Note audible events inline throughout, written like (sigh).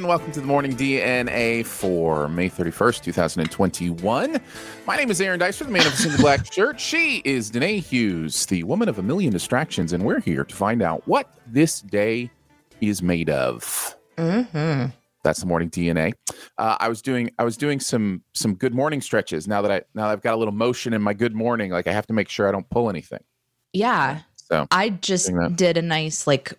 And welcome to the morning DNA for May 31st, 2021. My name is Aaron Dicer, the man of the black (laughs) shirt. She is Danae Hughes, the woman of a million distractions, and we're here to find out what this day is made of. Mm-hmm. That's the morning DNA. Uh, I was doing I was doing some some good morning stretches. Now that I now that I've got a little motion in my good morning, like I have to make sure I don't pull anything. Yeah. So I just did a nice like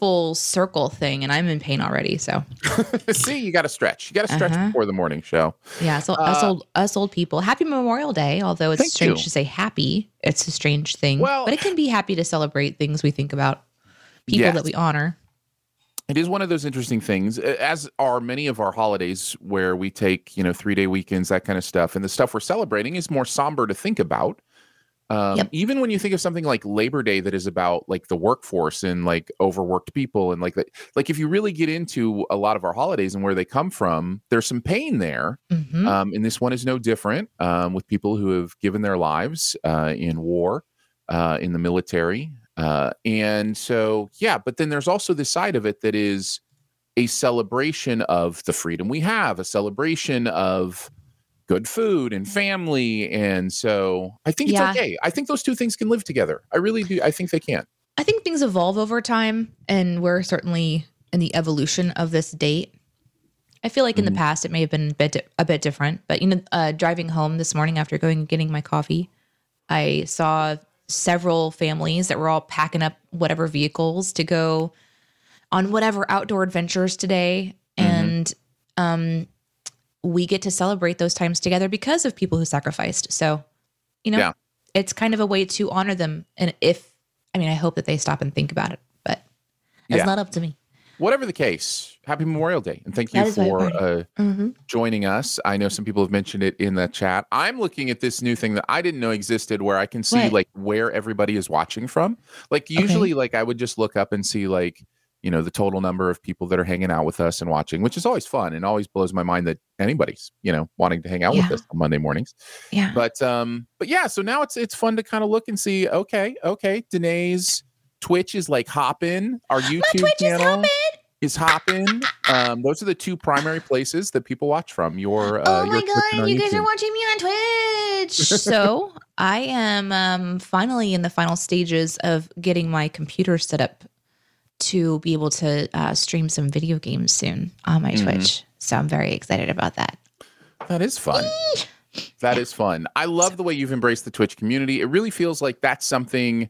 full circle thing and I'm in pain already. So (laughs) see, you got to stretch. You got to stretch Uh-huh. before the morning show. yeah, so us Uh, old us old people. Happy Memorial Day, although it's strange you. to say happy. It's a strange thing. Well- but it can be happy to celebrate things we think about, people Yes. that we honor. It is one of those interesting things, as are many of our holidays where we take, you know, three day weekends, that kind of stuff. And the stuff we're celebrating is more somber to think about. Um, Yep. Even when you think of something like Labor Day that is about like the workforce and like overworked people and like that, like if you really get into a lot of our holidays and where they come from, there's some pain there. Mhm. Um, and this one is no different um, with people who have given their lives uh, in war, uh, in the military. Uh, and so, yeah, but then there's also this side of it that is a celebration of the freedom we have, a celebration of good food and family. And so I think it's Yeah. okay. I think those two things can live together. I really do. I think they can. I think things evolve over time, and we're certainly in the evolution of this date. I feel like in Mm-hmm. the past it may have been a bit a bit different, but you know, uh, driving home this morning after going and getting my coffee, I saw several families that were all packing up whatever vehicles to go on whatever outdoor adventures today, Mm-hmm. and um, we get to celebrate those times together because of people who sacrificed. So, you know, Yeah. it's kind of a way to honor them, and if I mean, I hope that they stop and think about it, but it's Yeah. not up to me. Whatever the case, happy Memorial Day. And thank you That is my for uh, Mm-hmm. joining us. I know some people have mentioned it in the chat. I'm looking at this new thing that I didn't know existed where I can see What? like where everybody is watching from. Like usually like I would just look up and see like, you know, the total number of people that are hanging out with us and watching, which is always fun and always blows my mind that anybody's, you know, wanting to hang out Yeah. with us on Monday mornings. Yeah. But um but yeah, so now it's it's fun to kind of look and see, okay, okay, Danae's Twitch is like hopping. Our YouTube channel is hopping. Um, those are the two primary places that people watch from. Your uh, oh my and god, you guys YouTube. are watching me on Twitch. (laughs) so I am um, finally in the final stages of getting my computer set up to be able to uh, stream some video games soon on my Mhm. Twitch. So I'm very excited about that. That is fun. That is fun. I love the way you've embraced the Twitch community. It really feels like that's something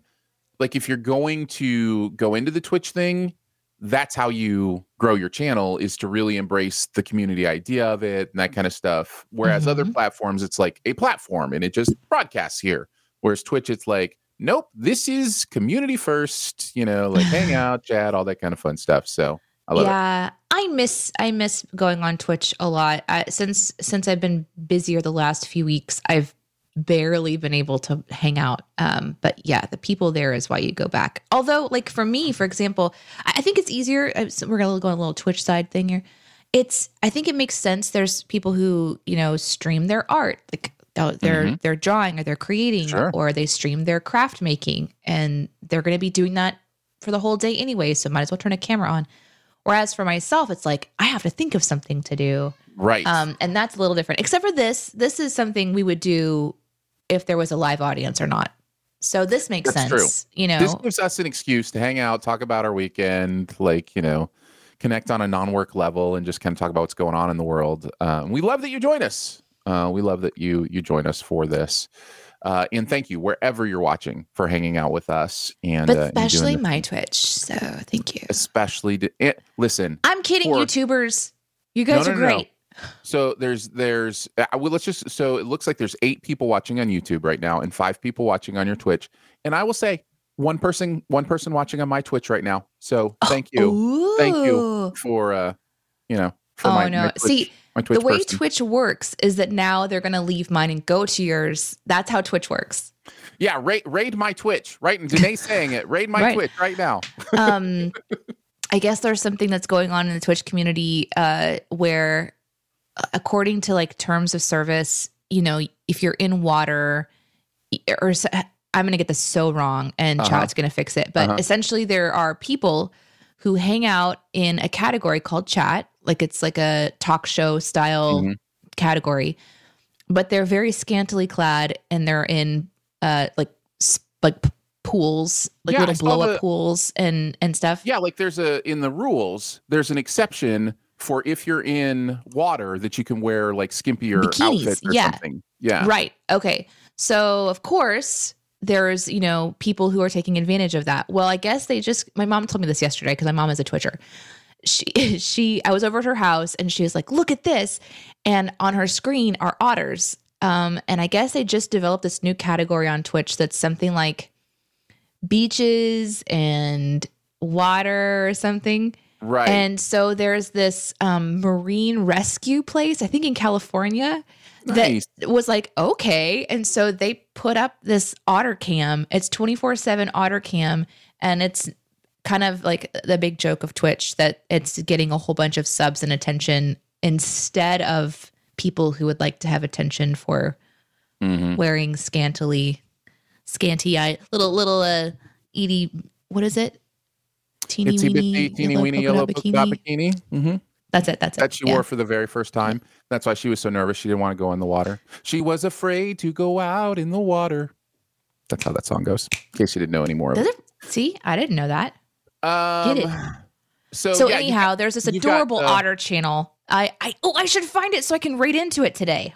like if you're going to go into the Twitch thing, that's how you grow your channel is to really embrace the community idea of it and that kind of stuff. Whereas other Mhm. platforms, it's like a platform and it just broadcasts here. Whereas Twitch, it's like, nope, this is community first, you know, like hang (sighs) out, chat, all that kind of fun stuff. So I love it. yeah, I miss I miss going on Twitch a lot. I, since since I've been busier the last few weeks, I've barely been able to hang out. Um, but yeah, the people there is why you go back. Although, like for me, for example, I, I think it's easier. uh, so We're gonna go on a little Twitch side thing here. It's I think it makes sense. There's people who you know stream their art, like They're Mhm. they're drawing or they're creating Sure. or they stream their craft making and they're going to be doing that for the whole day anyway so might as well turn a camera on whereas for myself it's like i have to think of something to do Right. um, and that's a little different except for this this is something we would do if there was a live audience or not so this makes That's sense you know this gives us an excuse to hang out, talk about our weekend, like, you know, connect on a non work level and just kind of talk about what's going on in the world. Um, we love that you join us. Uh, we love that you you join us for this. Uh, and thank you wherever you're watching for hanging out with us and but uh, and especially my twitch so thank you especially to, eh, listen i'm kidding For- youtubers you guys No, are no, no, no. great So there's there's uh, well let's just so it looks like there's eight people watching on YouTube right now and five people watching on your Twitch. And I will say one person one person watching on my Twitch right now. So thank you Thank you. For uh you know for Oh my, no! my Twitch, See, my Twitch the way person. Twitch works is that now they're going to leave mine and go to yours. That's how Twitch works. yeah raid raid my Twitch right and Danae's (laughs) saying it raid my Right. Twitch right now. (laughs) Um, I guess there's something that's going on in the Twitch community uh, where, uh, according to like terms of service, you know, if you're in water, or s- (sighs) I'm going to get this so wrong, and Uh-huh. chat's going to fix it. But Uh-huh. essentially, there are people who hang out in a category called chat, like it's like a talk show style Mhm. category, but they're very scantily clad and they're in uh like s- like pools, like Yeah, little blow up the- pools and and stuff. Yeah, like there's a in the rules, there's an exception for if you're in water that you can wear like skimpier Bikinis, outfits or yeah. something. Yeah. Right. Okay. So of course there's you know people who are taking advantage of that. Well, I guess they just. My mom told me this yesterday because my mom is a Twitcher. She (laughs) she I was over at her house and she was like, "Look at this," and on her screen are otters. Um, and I guess they just developed this new category on Twitch that's something like beaches and water or something. Right. And so there's this um, marine rescue place, I think in California, Nice. that was like, okay. And so they put up this otter cam. It's 24 7 otter cam. And it's kind of like the big joke of Twitch that it's getting a whole bunch of subs and attention instead of people who would like to have attention for Mhm. wearing scantily, scanty eye, little, little, uh, Edie, what is it? Teeny Itsy weeny, bitsy, teeny yellow weeny, yellow dot bikini. hmm That's it. That's it. That she Yeah. wore for the very first time. That's why she was so nervous. She didn't want to go in the water. She was afraid to go out in the water. That's how that song goes. In case you didn't know any more Does it? See, I didn't know that. Um, Get it. So, So yeah, you anyhow, there's this you got, adorable uh, otter channel. I, I oh, I should find it so I can rate into it today.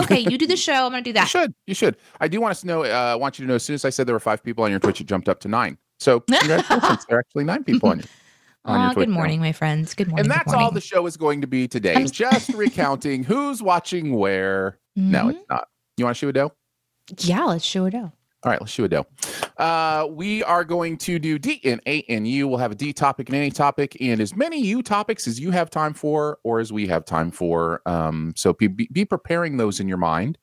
Okay, you do the (laughs) show. I'm gonna do You that. should. You should. I do want us to know. Uh, I want you to know. As soon as I said there were five people on your Twitch, it jumped up to nine. So (laughs) congratulations. there are actually nine people on your. (laughs) On Oh, good morning, my friends. Good morning. And that's all the show is going to be today. I'm- Just recounting who's watching where. No, Mhm. it's not. You want to shoe a dough? yeah, let's show it out. All right, let's shoe a dough. Uh, we are going to do D and A and U. We'll have a D topic and any topic, and as many U topics as you have time for, or as we have time for. Um, so be, be be preparing those in your mind.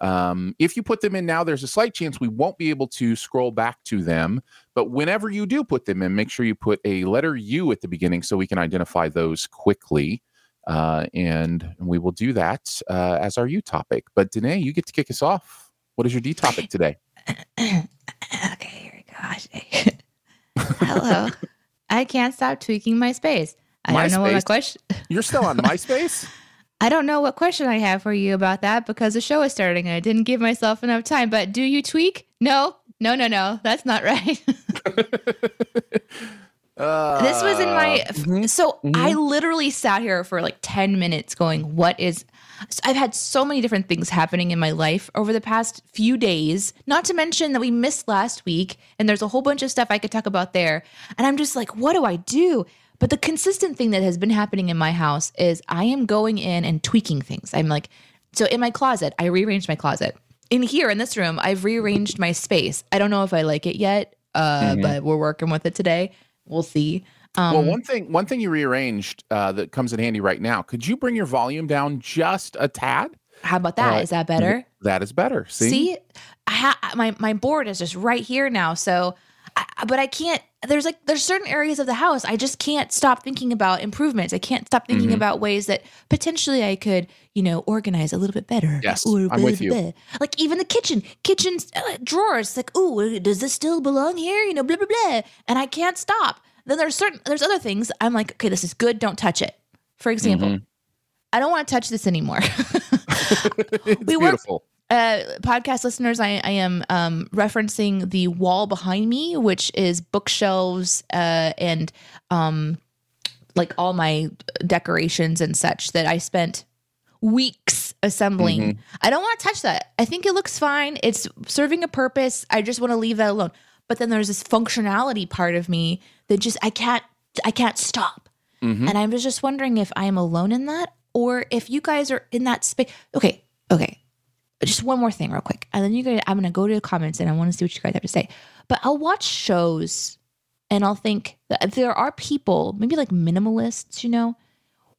Um, if you put them in now, there's a slight chance we won't be able to scroll back to them. But whenever you do put them in, make sure you put a letter U at the beginning so we can identify those quickly. Uh, and we will do that uh, as our U topic. But Danae, you get to kick us off. What is your D topic today? (coughs) okay, here we go. (laughs) Hello. I can't stop tweaking my space. I don't know what my question. (laughs) You're still on MySpace? I don't know what question I have for you about that because the show is starting and I didn't give myself enough time. But do you tweak? No, no, no, no. That's not right. (laughs) Uh, this was in my mhm. so i literally sat here for like 10 minutes going what is so i've had so many different things happening in my life over the past few days not to mention that we missed last week and there's a whole bunch of stuff i could talk about there and i'm just like what do i do? But the consistent thing that has been happening in my house is i am going in and tweaking things. I'm like so in my closet i rearranged my closet. In here in this room i've rearranged my space. I don't know if i like it yet uh, Mhm. but we're working with it today we'll see um, well, one thing, one thing you rearranged uh, that comes in handy right now. Could you bring your volume down just a tad? How about that? Uh, Is that better? That is better. See, See, I ha- my my board is just right here now. So I, but I can't. There's like there's certain areas of the house I just can't stop thinking about improvements. I can't stop thinking Mhm. about ways that potentially I could, you know, organize a little bit better. Yes, Or I'm with you. Like even the kitchen, kitchen uh, drawers. Like, oh, does this still belong here? You know, blah blah blah. And I can't stop. Then there's certain there's other things I'm like, okay, this is good. Don't touch it. For example, Mhm. I don't want to touch this anymore. (laughs) (laughs) it's We work- beautiful. Uh, podcast listeners, I, I am um, referencing the wall behind me, which is bookshelves uh, and um, like all my decorations and such that I spent weeks assembling. Mhm. I don't want to touch that. I think it looks fine. It's serving a purpose. I just want to leave that alone. But then there's this functionality part of me that just I can't I can't stop. Mhm. And I was just wondering if I am alone in that or if you guys are in that space. Okay, okay. Just one more thing, real quick. And then you guys, I'm going to go to the comments and I want to see what you guys have to say. But I'll watch shows and I'll think that there are people, maybe like minimalists, you know,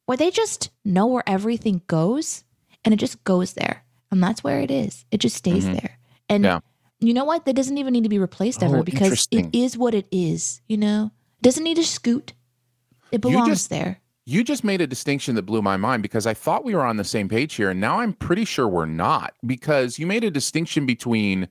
where they just know where everything goes and it just goes there. And that's where it is. It just stays Mhm. there. And Yeah. you know what? That doesn't even need to be replaced ever Oh, because it is what it is, you know? It doesn't need to scoot. It belongs just- there. You just made a distinction that blew my mind because I thought we were on the same page here, and now I'm pretty sure we're not because you made a distinction between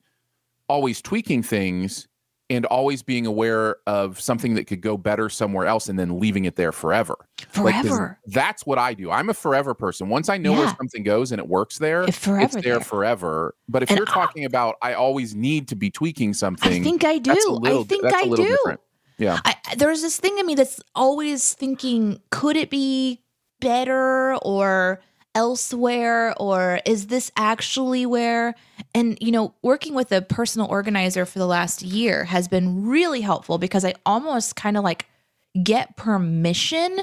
always tweaking things and always being aware of something that could go better somewhere else and then leaving it there forever. Like, Forever. that's what I do. I'm a forever person. Once I know where something goes and it works there, If forever it's there, there. forever. But if And you're I- talking about I always need to be tweaking something, I think I do. that's a little, I think I a little do. different. Yeah. I, there's this thing in me that's always thinking, could it be better or elsewhere or is this actually where and you know working with a personal organizer for the last year has been really helpful because i almost kind of like get permission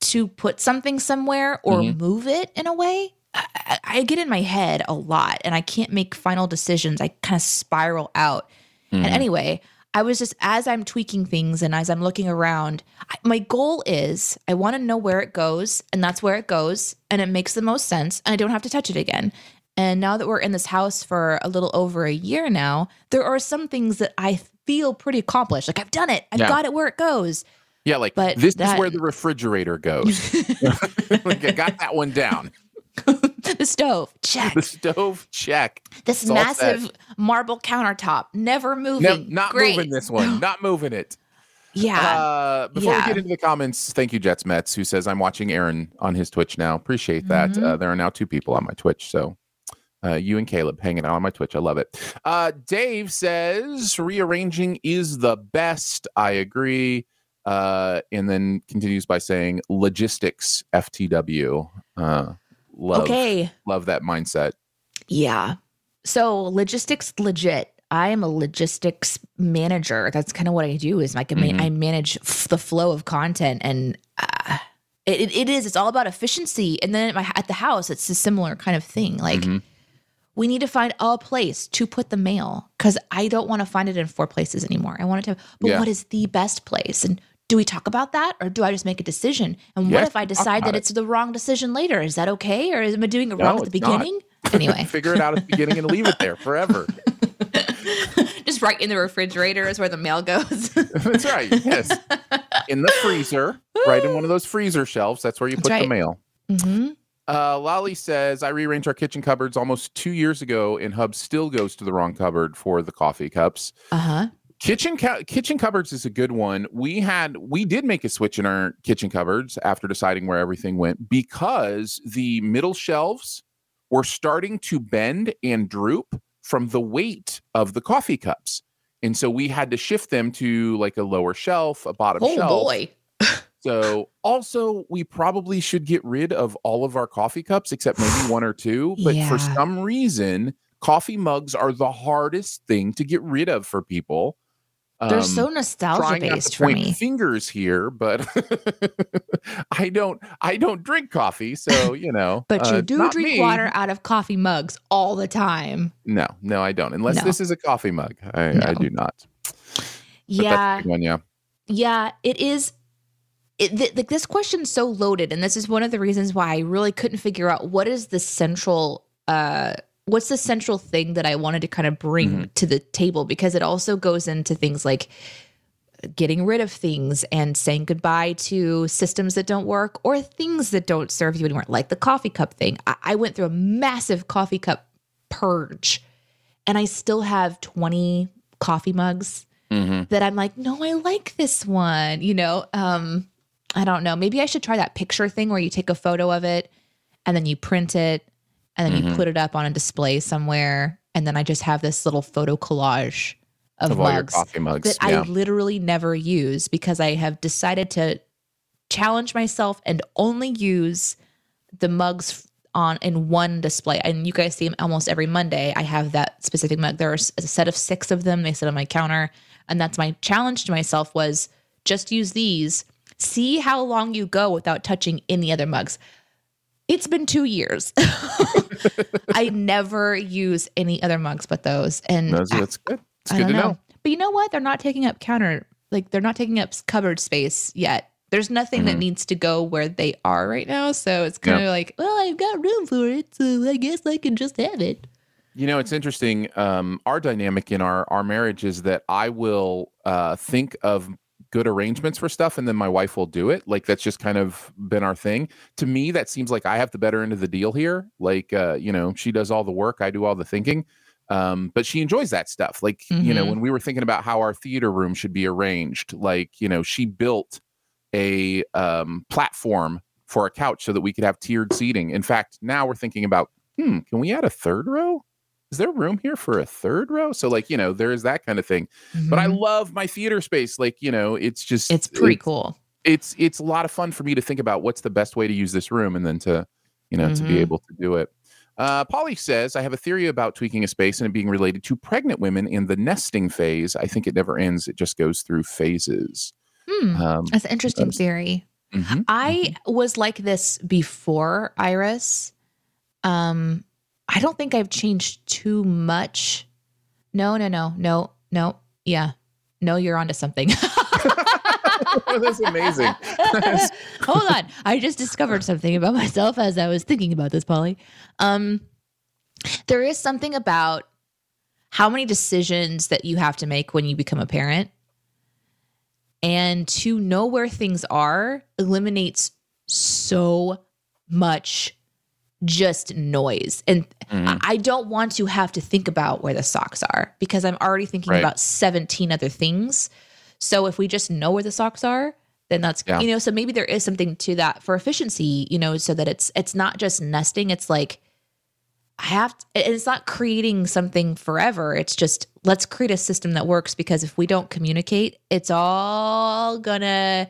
to put something somewhere or Mhm. move it in a way I, I- get in my head a lot and i can't make final decisions i kind of spiral out and Mhm. anyway, I was just as I'm tweaking things and as I'm looking around, I, my goal is I want to know where it goes, and that's where it goes, and it makes the most sense, and I don't have to touch it again. And now that we're in this house for a little over a year now, there are some things that I feel pretty accomplished. Like I've done it, I've Yeah. got it where it goes. Yeah, like But this that- is where the refrigerator goes. (laughs) (laughs) like I got that one down. (laughs) the stove, check. The stove, check. This it's all set. massive marble countertop, never moving. No, not Great. moving this one. (gasps) Not moving it. Yeah. Uh, before Yeah. we get into the comments, thank you, Jets Mets, who says I'm watching Aaron on his Twitch now. Appreciate that. Mhm. Uh, there are now two people on my Twitch, so uh, you and Caleb hanging out on my Twitch. I love it. Uh, Dave says rearranging is the best. I agree. Uh, and then continues by saying logistics FTW. Love, okay. love that mindset. Yeah. So logistics legit. I am a logistics manager. That's kind of what I do. Is like Mhm. I manage f- the flow of content, and uh, it, it- is. It's all about efficiency. And then at, my, at the house, it's a similar kind of thing. Like Mhm. we need to find a place to put the mail because I don't want to find it in four places anymore. I want it to. But Yeah. what is the best place? And do we talk about that, or do I just make a decision? And Yes, what if I decide that it. it's the wrong decision later? Is that okay, or am I doing it No, wrong at the it's not. beginning? Anyway, (laughs) Figure it out at the beginning and leave it there forever. (laughs) just right in the refrigerator is where the mail goes. (laughs) That's right. Yes. In the freezer, right in one of those freezer shelves. That's where you That's put the right. mail. hmm Uh, Lolly says, I rearranged our kitchen cupboards almost two years ago, and Hub still goes to the wrong cupboard for the coffee cups. Uh huh. Kitchen kitchen cupboards is a good one. We had we did make a switch in our kitchen cupboards after deciding where everything went because the middle shelves were starting to bend and droop from the weight of the coffee cups. And so we had to shift them to like a lower shelf, a bottom Oh shelf. Oh boy. (laughs) So also we probably should get rid of all of our coffee cups except maybe one or two. (sighs) But for some reason, coffee mugs are the hardest thing to get rid of for people. They're Um, so nostalgia based for me. fingers here, but (laughs) I don't I don't drink coffee, so (laughs) you know. But uh, you do drink me. water out of coffee mugs all the time. No, no, I don't. Unless No. this is a coffee mug, I, I do not. Yeah. one, yeah. Yeah, it is. It, th- like this question's so loaded, and this is one of the reasons why I really couldn't figure out what is the central, uh, what's the central thing that I wanted to kind of bring Mhm. to the table because it also goes into things like getting rid of things and saying goodbye to systems that don't work or things that don't serve you anymore, like the coffee cup thing. I, I went through a massive coffee cup purge and I still have 20 coffee mugs Mm-hmm. that I'm like, no, I like this one. You know, um, I don't know. Maybe I should try that picture thing where you take a photo of it and then you print it and then you Mhm. put it up on a display somewhere. And then I just have this little photo collage of, Of mugs coffee mugs. that yeah. I literally never use because I have decided to challenge myself and only use the mugs on in one display. And you guys see them almost every Monday. I have that specific mug. There's a set of six of them. They sit on my counter, and that's my challenge to myself was just use these. See how long you go without touching any other mugs. It's been two years. (laughs) I never use any other mugs but those. And That's, that's good. It's I good to know. know. But you know what? They're not taking up counter, like they're not taking up cupboard space yet. There's nothing that Mhm. needs to go where they are right now. So it's kind of like, well, I've got room for it. So I guess I can just have it. You know, it's interesting. Um, our dynamic in our our marriage is that I will uh, think of good arrangements for stuff, and then my wife will do it. Like that's just kind of been our thing. To me, that seems like I have the better end of the deal here. Like, uh, you know, she does all the work, I do all the thinking. Um, but she enjoys that stuff. Like, you know, Mhm. when we were thinking about how our theater room should be arranged, like, you know, she built a um, platform for a couch so that we could have tiered seating. In fact, now we're thinking about, hmm, can we add a third row? Is there room here for a third row? So, like, you know, there is that kind of thing. But I Mhm. love my theater space. Like, you know, it's just it's pretty it's, cool. It's it's a lot of fun for me to think about what's the best way to use this room and then to, you know, to be Mhm. able to do it. Uh, Polly says, I have a theory about tweaking a space and it being related to pregnant women in the nesting phase. I think it never ends, it just goes through phases. Hmm. Um, That's an interesting theory. mhm. I was like this before Iris. Um, I don't think I've changed too much. No, no, no, no, no. Yeah. No, you're onto something. (laughs) (laughs) That's amazing. (laughs) Hold on. I just discovered something about myself as I was thinking about this, Polly. Um, there is something about how many decisions that you have to make when you become a parent. And to know where things are eliminates so much just noise. And Mhm. I- don't want to have to think about where the socks are because I'm already thinking Right. about 17 other things. So if we just know where the socks are, then that's Yeah. you know, so maybe there is something to that for efficiency, you know, so that it's it's not just nesting, it's like I have to, and it's not creating something forever. It's just let's create a system that works because if we don't communicate, it's all gonna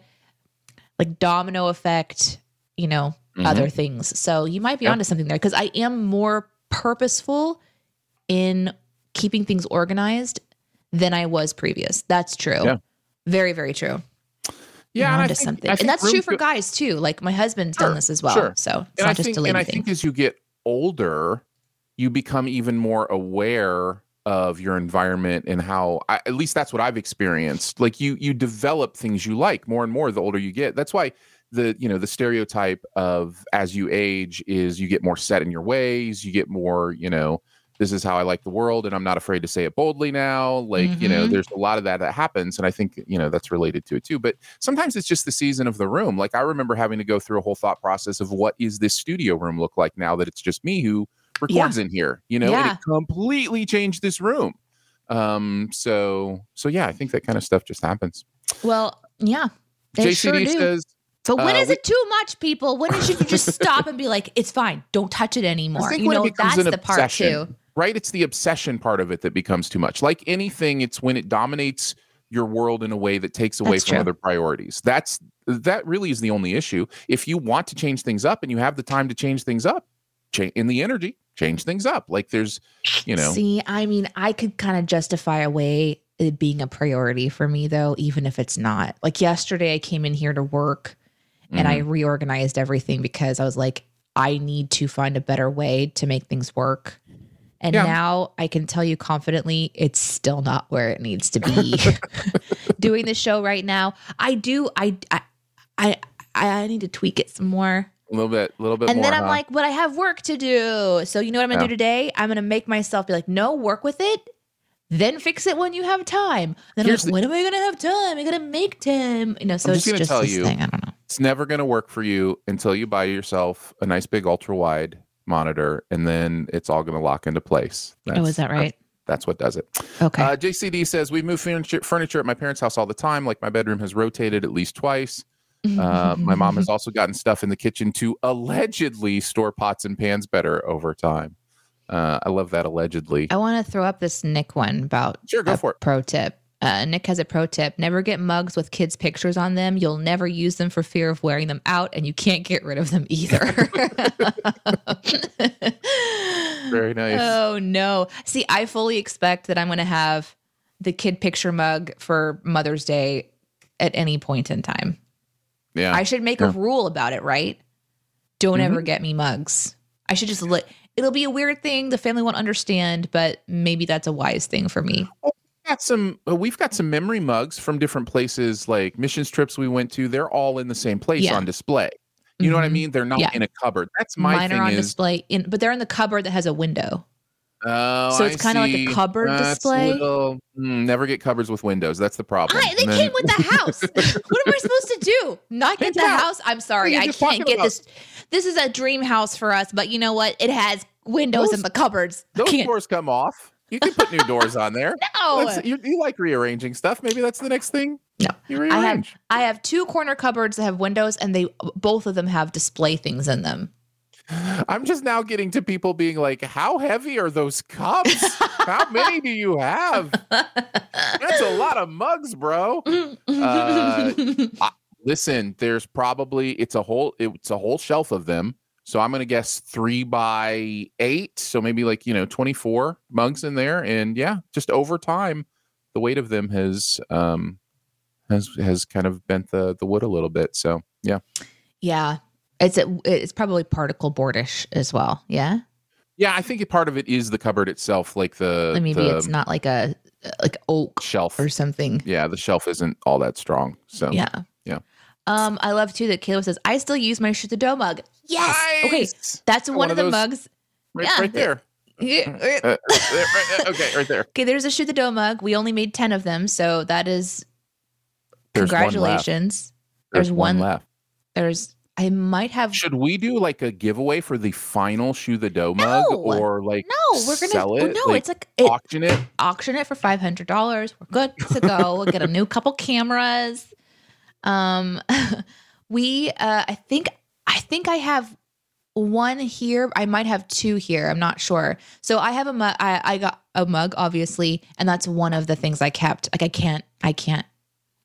like domino effect, you know, Mhm. other things. So you might be Yep. onto something there because I am more purposeful in keeping things organized than I was previous. That's true. Yeah. Very, very true. Yeah, You're and I onto think- something. I And that's true for to- guys too. Like my husband's Sure, done this as well. sure. So it's and not I just think, a lady and I thing. think as you get older, you become even more aware of your environment and how I, at least that's what I've experienced. Like you you develop things you like more and more the older you get. That's why the you know the stereotype of as you age is you get more set in your ways, you get more, you know, this is how I like the world and I'm not afraid to say it boldly now. Like, you know, Mhm. there's a lot of that that happens and I think, you know, that's related to it too. But sometimes it's just the season of the room. Like I remember having to go through a whole thought process of what is this studio room look like now that it's just me who records in here, you know, and it completely changed this room. Um, so so yeah, I think that kind of stuff just happens. well, yeah. They JCD sure do. says but when uh, is we- it too much, people? When should you just stop and be like, it's fine. Don't touch it anymore. You know, that's the part too. right? It's the obsession part of it that becomes too much. Like anything, it's when it dominates your world in a way that takes away That's from true. other priorities. That's that really is the only issue. If you want to change things up and you have the time to change things up, change in the energy, change things up. Like there's, you know, See, I mean, I could kind of justify away it being a priority for me though, even if it's not. Like yesterday, I came in here to work and I Mm-hmm. reorganized everything because I was like, I need to find a better way to make things work. And Yeah. now I can tell you confidently, it's still not where it needs to be. (laughs) Doing the show right now, I do. I I I I need to tweak it some more. a little bit, a little bit And more. then I'm huh? like, but I have work to do. So you know what I'm gonna Yeah. do today? I'm gonna make myself be like, no, work with it. then fix it when you have time. Then Here's I'm like, when am I gonna have time? I gotta make time. You know, so I'm it's just gonna just tell this you- thing. I don't know. It's never going to work for you until you buy yourself a nice big ultra wide monitor, and then it's all going to lock into place. oh, is that right? That's what does it. Okay. Uh, JCD says we move furniture, furniture at my parents' house all the time. Like my bedroom has rotated at least twice. Uh, my mom has (laughs) also gotten stuff in the kitchen to allegedly store pots and pans better over time. Uh, I love that allegedly. I want to throw up this Nick one about Sure, go for it. pro tip. Uh, Nick has a pro tip. Never get mugs with kids' pictures on them. You'll never use them for fear of wearing them out, and you can't get rid of them either. (laughs) Very nice. Oh, no. See, I fully expect that I'm going to have the kid picture mug for Mother's Day at any point in time. yeah. I should make Yeah. a rule about it, right? Don't ever get me mugs. I should just let it'll be a weird thing. The family won't understand, but maybe that's a wise thing for me. Got some uh, we've got some memory mugs from different places like missions trips we went to they're all in the same place Yeah. on display you know what i Mhm. mean they're not Yeah. in a cupboard that's my Mine thing are on is display in but they're in the cupboard that has a window. oh So it's I kinda like a cupboard That's display? little- mm, never get cupboards with windows that's the problem I, they then- came with the house. (laughs) what am I supposed to do? Not get the out. house? I'm sorry. I you just talking can't get about? this. This is a dream house for us, but you know what? It has windows Those- in the cupboards. Those doors come off you can put new doors on there. (laughs) No. You, you like rearranging stuff. Maybe that's the next thing No. you I have rearrange. I have two corner cupboards that have windows, and they both of them have display things in them. (sighs) i'm just now getting to people being like how heavy are those cups? How many do you have? (laughs) That's a lot of mugs bro. Uh, (laughs) listen there's probably it's a whole it's a whole shelf of them so i'm gonna guess three by eight so maybe like you know 24 mugs in there and yeah just over time the weight of them has um has has kind of bent the the wood a little bit so yeah yeah, it's a, it's probably particle boardish as well. Yeah, yeah i think a part of it is the cupboard itself like the Like maybe the it's not like a like oak shelf or something. yeah the shelf isn't all that strong so Yeah. Yeah. Um, I love too that Caleb says I still use my shoot the dough mug. Yes. Okay, Nice! that's Got one, one of of the those. mugs. right, Yeah, right the- there okay, Uh, there, right, uh, okay right there (laughs) there's a shoot the dough mug. We only made ten of them, so that is There's one congratulations. There's, There's one, one- left. There's I might have Should we do like a giveaway for the final shoe the dough mug, No. or like no. We're gonna sell well, it? no. like, it's like it, auction it. auction it for five hundred dollars. We're good to go. we'll get a new couple cameras. Um, (laughs) we uh, I think I think I have one here. I might have two here. I'm not sure. So I have a mug. I, I got a mug, obviously, and that's one of the things I kept. Like I can't. I can't.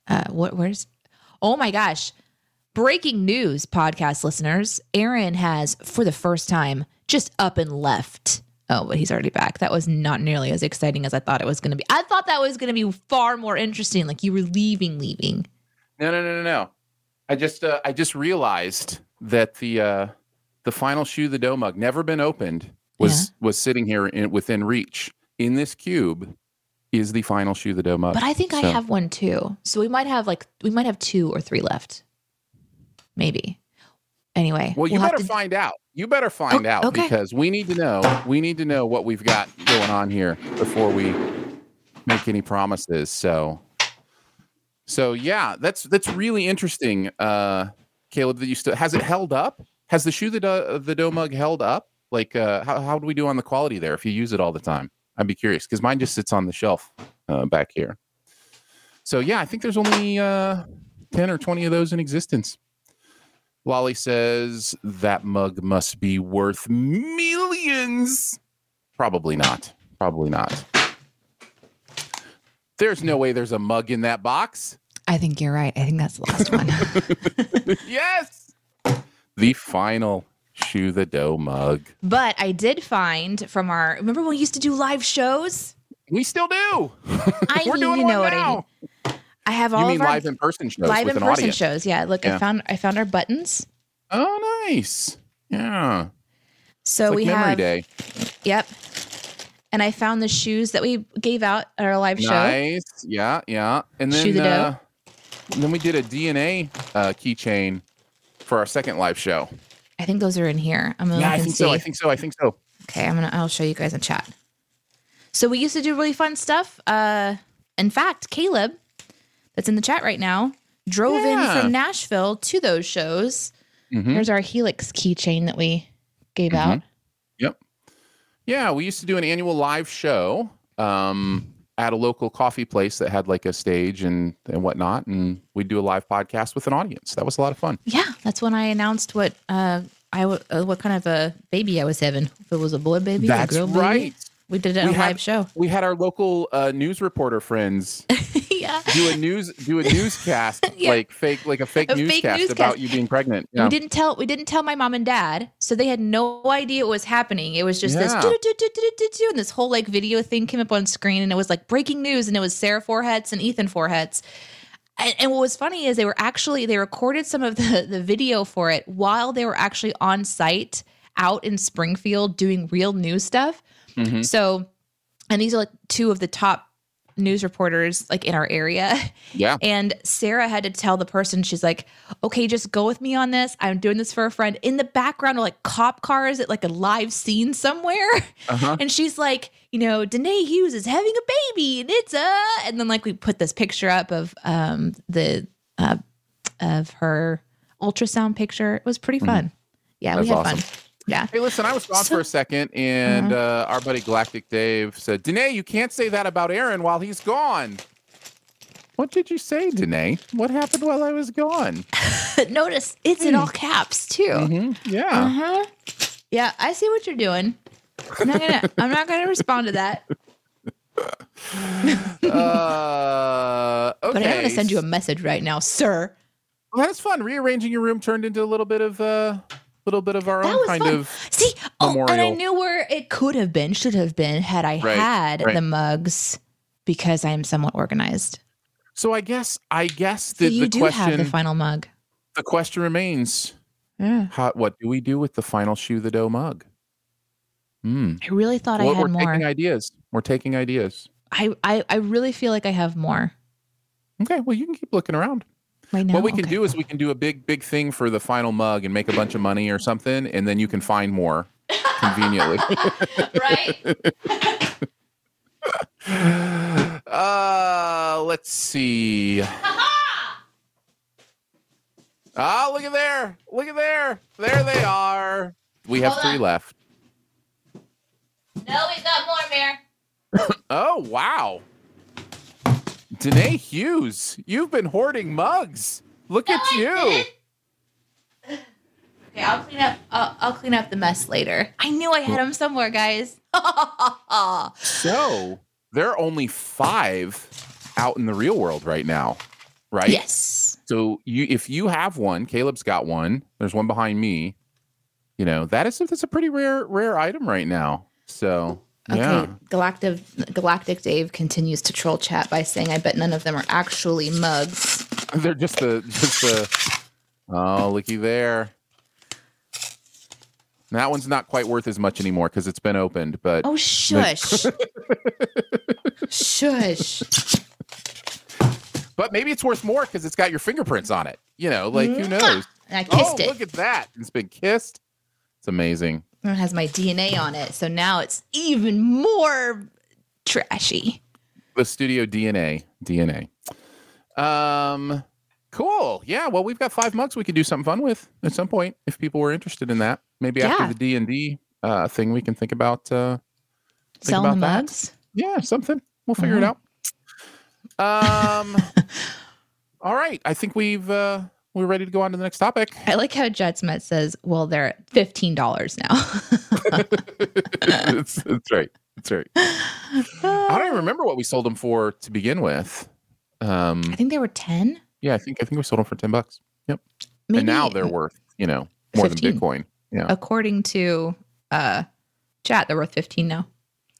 Uh, what? Where's? Oh my gosh! Breaking news, podcast listeners. Aaron has, for the first time, just up and left. Oh, but he's already back. That was not nearly as exciting as I thought it was going to be. I thought that was going to be far more interesting. Like you were leaving, leaving. No, no, no, no, no. I just uh, I just realized that the uh, the final shoe the dough mug never been opened was was sitting here in, within reach in this cube. Is the final shoe the dough mug? But I think I have one too. So we might have like we might have two or three left. Maybe. Anyway. Well, you we'll better to- find out. You better find Oh, out okay. because we need to know. We need to know what we've got going on here before we make any promises. So, so yeah, that's that's really interesting, uh, Caleb. That you still has it held up? Has the shoe the do- the dough mug held up? Like, uh, how how do we do on the quality there? If you use it all the time, I'd be curious because mine just sits on the shelf uh, back here. So yeah, I think there's only uh, ten or twenty of those in existence. Lolly says that mug must be worth millions. Probably not. Probably not. There's no way there's a mug in that box. I think you're right. I think that's the last one. (laughs) (laughs) yes. The final shoe the dough mug. but I did find from our remember when we used to do live shows? We still do. (laughs) I We're doing one know what I now. mean. I have all You mean of our live in person shows live in person audience? shows. Yeah, look, I found I found our buttons. Oh, nice. Yeah. So like we memory have day. Yep. And I found the shoes that we gave out at our live show. Nice. Yeah, yeah. And then the uh, then we did a DNA uh, keychain for our second live show. I think those are in here. I'm gonna Yeah, I think see. so. I think so. I think so. okay, I'm gonna I'll show you guys in chat. So we used to do really fun stuff. Uh, in fact, Caleb, that's in the chat right now, drove Yeah. in from Nashville to those shows. Mhm. Here's our Helix keychain that we gave Mhm. out. Yeah, we used to do an annual live show um, at a local coffee place that had like a stage and and whatnot, and we'd do a live podcast with an audience. That was a lot of fun. Yeah, that's when I announced what uh, I w- uh, what kind of a baby I was having. If it was a boy baby, That's a girl baby. right. We did it on We a had- live show. We had our local uh, news reporter friends (laughs) yeah. do a news do a (laughs) newscast Yeah. like fake like a fake A fake newscast, newscast. about you being pregnant. Yeah. We didn't tell we didn't tell my mom and dad, so they had no idea what was happening. It was just this Yeah. do-do-do-do-do-do, and this whole like video thing came up on screen, and it was like breaking news, and it was Sarah Foreheads and Ethan Foreheads. And, and what was funny is they were actually they recorded some of the (laughs) the video for it while they were actually on site out in Springfield doing real news stuff. Mhm. So, and these are like two of the top news reporters like in our area. (laughs) Yeah. And Sarah had to tell the person, she's like, okay, just go with me on this. I'm doing this for a friend. In the background are like cop cars at like a live scene somewhere. Uh-huh. (laughs) And she's like, you know, Danae Hughes is having a baby and it's a, and then like we put this picture up of um the, uh, of her ultrasound picture. It was pretty fun. Yeah, we Mm-hmm. That's had awesome. fun. Yeah. Hey, listen, I was gone So- for a second, and uh, our buddy Galactic Dave said, Danae, you can't say that about Aaron while he's gone. What did you say, Danae? What happened while I was gone? (laughs) Notice it's in all caps too. Mhm, Yeah. Uh-huh. Yeah, I see what you're doing. I'm not gonna I'm not gonna respond to that. Uh, (laughs) okay. But I'm gonna send you a message right now, sir. Well, that's fun. Rearranging your room turned into a little bit of a little bit of our That own kind fun. of. See, oh, and I knew where it could have been, should have been, had I Right, had right. the mugs, because I am somewhat organized. So I guess I guess So the, you the do question have the final mug. the question remains: Yeah. how, What do we do with the final shoe the dough mug? Hmm. I really thought Well, I we're had more. taking ideas. We're taking ideas. I, I I really feel like I have more Okay. Well, you can keep looking around. Right now. what we can Okay. do is we can do a big, big thing for the final mug and make a bunch of money or something, and then you can find more conveniently. (laughs) right. (laughs) uh, let's see. Ah, look at there. Look at there. There they are. We have Hold three on. left. No, we've got more, Bear. (coughs) Oh, wow. Danae Hughes, you've been hoarding mugs. Look at you. Okay, I'll clean up. I'll, I'll clean up the mess later. I knew I had them somewhere, guys. (laughs) So there are only five out in the real world right now, right? yes. So you, if you have one, Caleb's got one. There's one behind me. You know that is that's a pretty rare rare item right now. So Okay. yeah, Galactic Galactic Dave continues to troll chat by saying, "I bet none of them are actually mugs." they're just the just the. Oh, looky there. That one's not quite worth as much anymore because it's been opened, but Oh, shush, (laughs) shush. but maybe it's worth more because it's got your fingerprints on it. You know, like who mm-hmm. knows? Ah, and I kissed oh, it. look at that! It's been kissed. It's amazing. It has my DNA on it, so now it's even more trashy. the studio DNA. DNA. Um, cool. Yeah. Well, we've got five mugs we could do something fun with at some point if people were interested in that. Maybe after the D and D uh, thing, we can think about. Uh, Think Selling the about that. mugs. yeah, something. We'll figure it out. Um. (laughs) all right. I think we've uh, we're ready to go on to the next topic. I like how JetsMet says, "Well, they're fifteen dollars now." (laughs) that's, that's right. That's right. I don't even remember what we sold them for to begin with. Um. I think they were ten. Yeah, I think I think we sold them for ten bucks. Yep. Maybe and now they're worth you know more 15. than Bitcoin. Yeah. according to uh chat, they're worth fifteen now.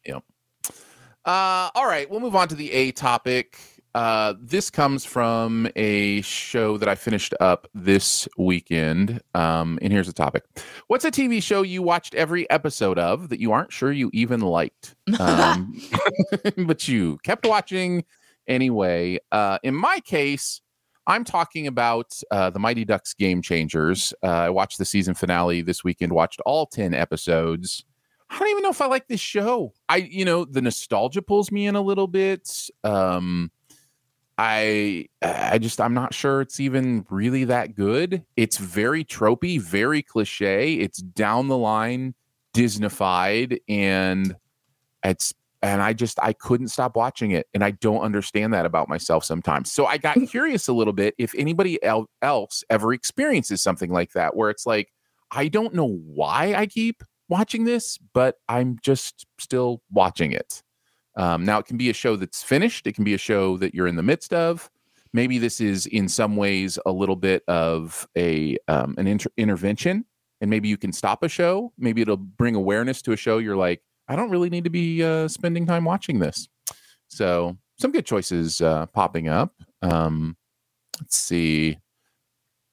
Yep. Uh, all right, we'll move on to the A topic. Uh, this comes from a show that I finished up this weekend. Um, and here's the topic: What's a TV show you watched every episode of that you aren't sure you even liked, um, (laughs) (laughs) but you kept watching anyway? Uh, in my case, I'm talking about uh, the Mighty Ducks Game Changers. Uh, I watched the season finale this weekend. Watched all ten episodes. I don't even know if I like this show. I, you know, the nostalgia pulls me in a little bit. Um, I, I just, I'm not sure it's even really that good. It's very tropey, very cliche. It's down the line, Disneyfied, and it's, and I just, I couldn't stop watching it, and I don't understand that about myself sometimes. So I got (laughs) curious a little bit if anybody el- else ever experiences something like that, where it's like, I don't know why I keep watching this, but I'm just still watching it. Um, now, it can be a show that's finished, it can be a show that you're in the midst of. Maybe this is in some ways a little bit of a um, an inter- intervention, and maybe you can stop a show. Maybe it'll bring awareness to a show. You're like, I don't really need to be uh, spending time watching this. So, some good choices uh, popping up. Um, let's see.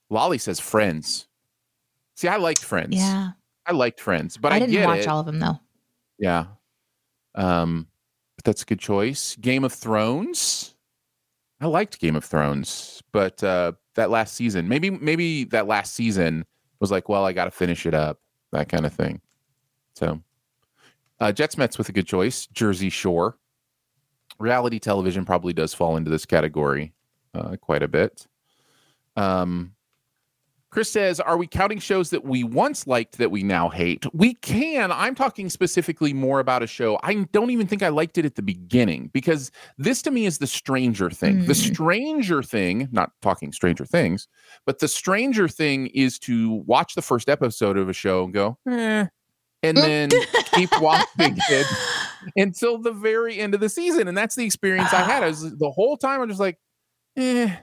Lolly says Friends. See, I liked Friends. Yeah. I liked Friends, but I, I didn't watch it. all of them though. Yeah. Um, but that's a good choice. Game of Thrones. I liked Game of Thrones, but uh that last season, maybe maybe that last season was like, well, I got to finish it up, that kind of thing. So, uh, Jets Mets with a good choice. Jersey Shore. Reality television probably does fall into this category uh, quite a bit. Um, Chris says, Are we counting shows that we once liked that we now hate? We can. I'm talking specifically more about a show. I don't even think I liked it at the beginning because this to me is the stranger thing. The Mm. stranger thing, not talking stranger things, but the stranger thing is to watch the first episode of a show and go, eh, and then keep watching it (laughs) until the very end of the season. And that's the experience I had. I was the whole time I'm just like, eh,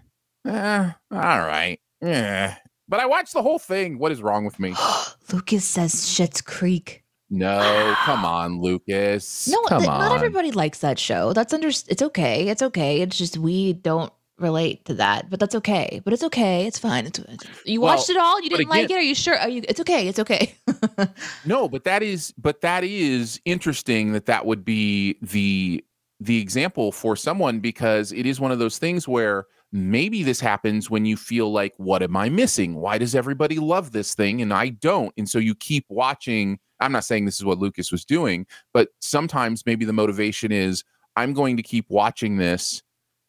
eh all right. Eh. But I watched the whole thing. What is wrong with me? (gasps) Lucas says Schitt's Creek. No, (gasps) come on, Lucas. No, come th- on. not everybody likes that show. That's under. It's okay. It's okay. It's just we don't relate to that, but that's okay. But it's okay. It's fine. It's, you Well, watched it all. You didn't like it. Are you sure? Are you? It's okay. It's okay. (laughs) No, but that is but that is interesting that that would be the the example for someone because it is one of those things where maybe this happens when you feel like what am I missing? Why does everybody love this thing and I don't? And so you keep watching. I'm not saying this is what Lucas was doing, but sometimes maybe the motivation is I'm going to keep watching this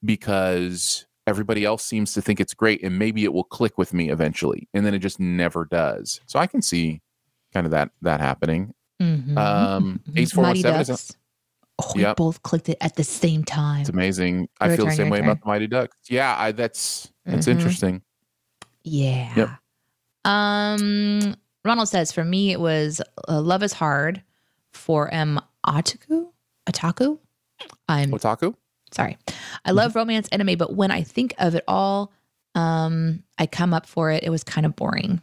because everybody else seems to think it's great and maybe it will click with me eventually and then it just never does. So I can see kind of that that happening. Mhm. Um. (laughs) Ace four seven is Ducks. Oh, we Yep. both clicked it at the same time. it's amazing. I Your feel the same way turn. about the Mighty Ducks. Yeah, I, that's that's Mhm. interesting. Yeah. Yep. Um, Ronald says for me it was uh, Love is Hard for M Otaku. Otaku. I'm Otaku. sorry. Mm-hmm. I love romance anime, but when I think of it all, um, I come up for it. It was kind of boring.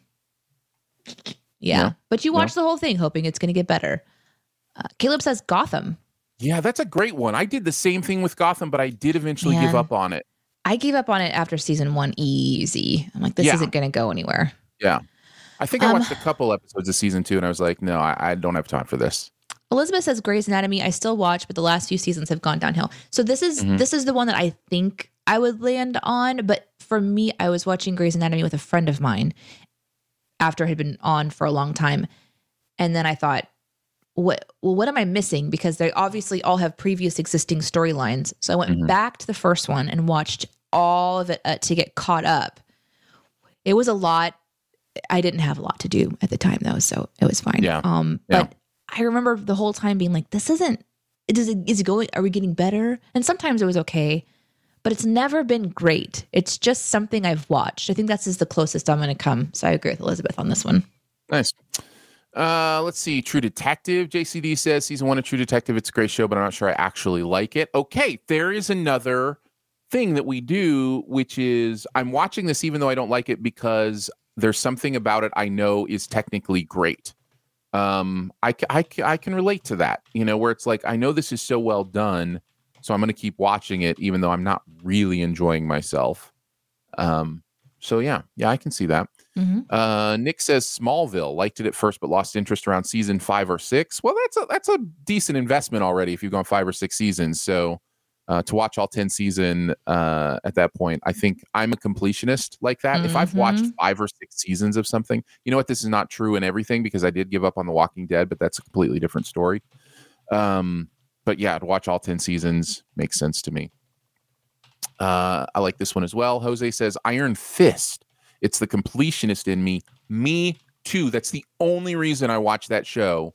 Yeah, Yeah. but you Yeah. watch the whole thing, hoping it's going to get better. Uh, Caleb says Gotham. Yeah, that's a great one. I did the same thing with Gotham, but I did eventually give up on it. I gave up on it after season one. Easy. I'm like, this Yeah. isn't going to go anywhere. Yeah. I think I Um, watched a couple episodes of season two, and I was like, no, I, I don't have time for this. Elizabeth says Grey's Anatomy. I still watch, but the last few seasons have gone downhill. So this is Mhm. this is the one that I think I would land on. But for me, I was watching Grey's Anatomy with a friend of mine after it had been on for a long time, and then I thought, what? Well, what am I missing? Because they obviously all have previous existing storylines. So I went Mhm. back to the first one and watched all of it uh, to get caught up. It was a lot. I didn't have a lot to do at the time though, so it was fine. Yeah. Um, Yeah. but I remember the whole time being like, "This isn't. Is it? Is it going? Are we getting better?" And sometimes it was okay, but it's never been great. It's just something I've watched. I think that's is the closest I'm going to come. So I agree with Elizabeth on this one. Nice. Uh, let's see. True Detective. JCD says season one of True Detective. It's a great show, but I'm not sure I actually like it. Okay, there is another thing that we do, which is I'm watching this even though I don't like it because there's something about it I know is technically great. Um, I, I, I can relate to that, you know, where it's like I know this is so well done, so I'm going to keep watching it even though I'm not really enjoying myself. Um, so yeah, yeah, I can see that. Mhm. Uh, Nick says Smallville liked it at first, but lost interest around season five or six. Well, that's a that's a decent investment already if you've gone five or six seasons. So uh, to watch all 10 season uh, at that point. I think I'm a completionist like that. Mm-hmm. If I've watched mm-hmm. five or six seasons of something, you know what? This is not true in everything because I did give up on The Walking Dead, but that's a completely different story. Um, but yeah, to watch all 10 seasons makes sense to me. Uh, I like this one as well. Jose says, Iron Fist. It's the completionist in me. Me too. That's the only reason I watch that show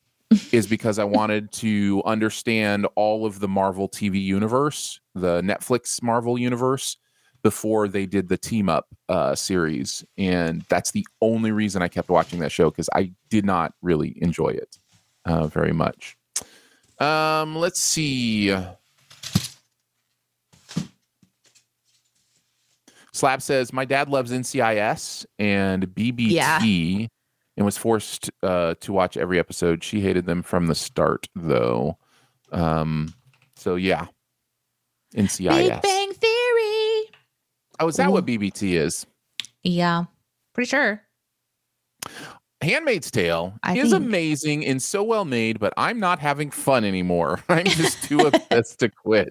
is (laughs) because I wanted to understand all of the Marvel TV universe, the Netflix Marvel universe, before they did the team up uh, series. And that's the only reason I kept watching that show because I did not really enjoy it uh, very much. Um, let's see. Slab says, My dad loves NCIS and BBT. Yeah and was forced uh, to watch every episode. She hated them from the start, though. Um, so yeah, NCIS. Big Bang Theory. Oh, is that Ooh. what BBT is? Yeah, pretty sure. Handmaid's Tale I is think. amazing and so well made, but I'm not having fun anymore. (laughs) I'm just too (laughs) obsessed to quit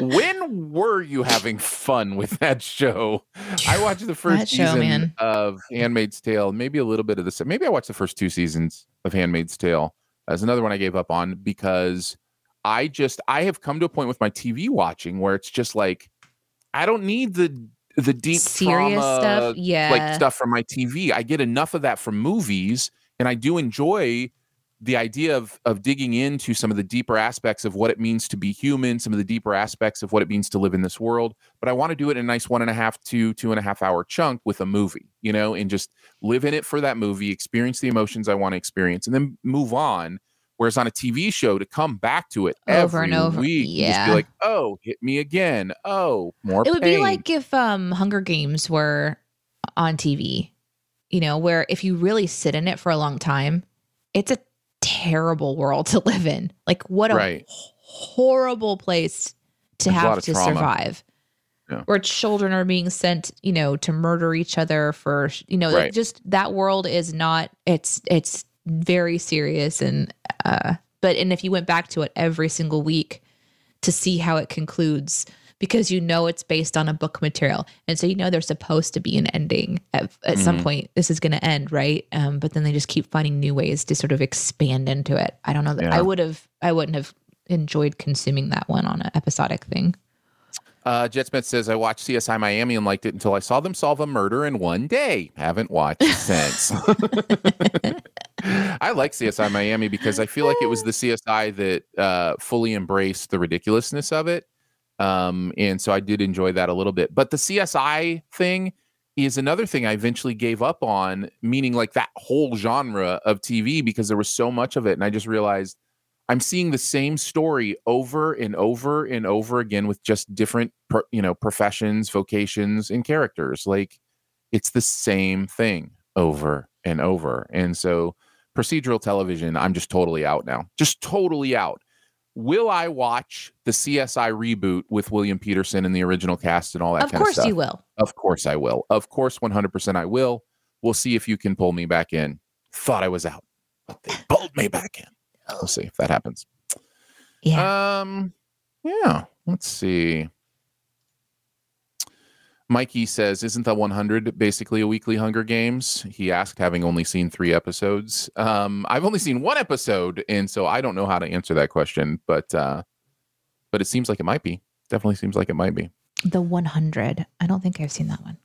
when were you having fun with that show? I watched the first show, season man. of Handmaid's Tale, maybe a little bit of the maybe I watched the first two seasons of Handmaid's Tale. As another one I gave up on because I just I have come to a point with my TV watching where it's just like I don't need the the deep serious trauma, stuff, yeah, like stuff from my TV. I get enough of that from movies, and I do enjoy the idea of of digging into some of the deeper aspects of what it means to be human, some of the deeper aspects of what it means to live in this world. But I want to do it in a nice one and a half to two and a half hour chunk with a movie, you know, and just live in it for that movie, experience the emotions I want to experience, and then move on. Whereas on a TV show, to come back to it over and over, week, yeah, just be like, oh, hit me again. Oh, more. It would pain. be like if um Hunger Games were on TV, you know, where if you really sit in it for a long time, it's a terrible world to live in. Like what a right. horrible place to There's have to trauma. survive. Yeah. Where children are being sent, you know, to murder each other for, you know, right. just that world is not it's it's very serious and uh but and if you went back to it every single week to see how it concludes because you know it's based on a book material. And so you know there's supposed to be an ending at, at mm-hmm. some point. This is going to end, right? Um, but then they just keep finding new ways to sort of expand into it. I don't know that yeah. I would have, I wouldn't have enjoyed consuming that one on an episodic thing. Uh, JetSmith says, I watched CSI Miami and liked it until I saw them solve a murder in one day. Haven't watched (laughs) since. (laughs) I like CSI Miami because I feel like it was the CSI that uh, fully embraced the ridiculousness of it. Um, and so I did enjoy that a little bit. But the CSI thing is another thing I eventually gave up on, meaning like that whole genre of TV because there was so much of it. And I just realized I'm seeing the same story over and over and over again with just different, you know, professions, vocations, and characters. Like it's the same thing over and over. And so procedural television, I'm just totally out now. Just totally out will I watch the CSI reboot with William Petersen and the original cast and all that of kind of stuff? Of course you will. Of course I will. Of course 100% I will. We'll see if you can pull me back in. Thought I was out, but they pulled me back in. We'll see if that happens. Yeah. Um yeah, let's see. Mikey says, "Isn't the 100 basically a weekly Hunger Games?" He asked, having only seen three episodes. Um, I've only seen one episode, and so I don't know how to answer that question. But uh, but it seems like it might be. Definitely seems like it might be. The 100. I don't think I've seen that one.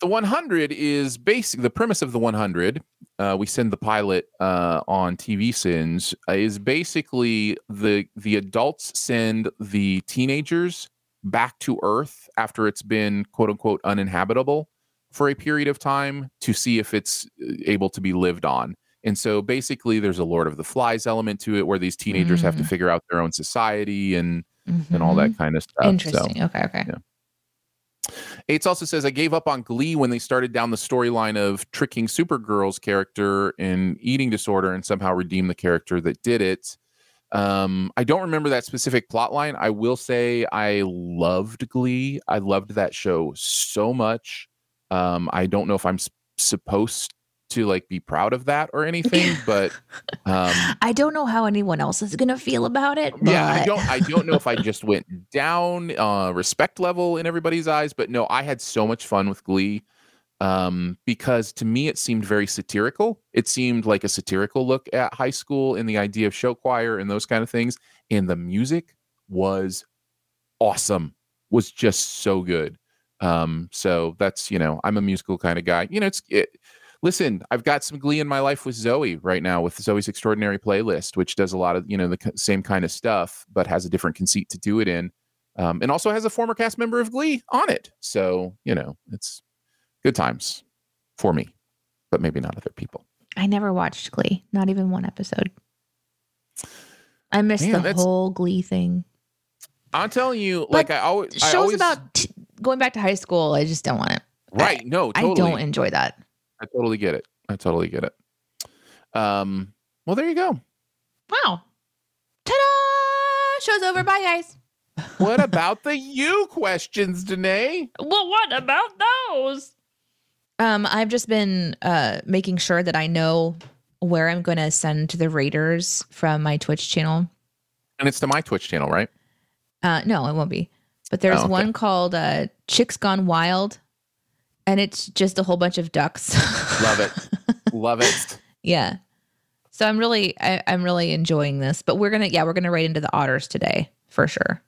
The 100 is basic. The premise of the 100. Uh, we send the pilot uh, on TV sins uh, is basically the the adults send the teenagers back to Earth after it's been quote unquote uninhabitable for a period of time to see if it's uh, able to be lived on. And so basically there's a Lord of the Flies element to it where these teenagers mm. have to mm. figure out their own society and mm-hmm. and all that mm-hmm. kind of stuff. Interesting. So, okay, okay. Yeah. Aids also says I gave up on Glee when they started down the storyline of tricking Supergirl's character in eating disorder and somehow redeem the character that did it. Um, I don't remember that specific plot line. I will say I loved Glee. I loved that show so much. Um, I don't know if I'm s- supposed to like be proud of that or (laughs) anything, but um, I don't know how anyone else is gonna feel about it. yeah, I don't I don't know if I just went down uh, respect level in everybody's eyes, but no, I had so much fun with Glee um, because to me it seemed very satirical. It seemed like a satirical look at high school and the idea of show choir and those kind of things, and the music was awesome. Was just so good. Um, so that's you know I'm a musical kind of guy. You know, it's it, listen, I've got some glee in my life with Zoey right now with Zoey's Extraordinary Playlist, which does a lot of, you know, the same kind of stuff, but has a different conceit to do it in. Um, and also has a former cast member of Glee on it. So, you know, it's good times for me, but maybe not other people. I never watched Glee, not even one episode. I missed Man, the whole Glee thing. I'm telling you, But like I always, I Shows always about t- going back to high school, I just don't want it. right. No, totally. I don't enjoy that. I totally get it. I totally get it. Um, well, there you go. Wow. Ta-da! Show's over. Bye, guys. What about the you questions, Danae? Well, what about those? Um, I've just been uh making sure that I know where I'm going to send the raiders from my Twitch channel. And it's to my Twitch channel, right? Uh, no, it won't be. But there's Oh, okay. one called uh, Chicks Gone Wild, and it's just a whole bunch of ducks. (laughs) Love it. Love it. yeah. So I'm really, I, I'm really enjoying this. But we're gonna, yeah, we're gonna raid into the otters today for sure.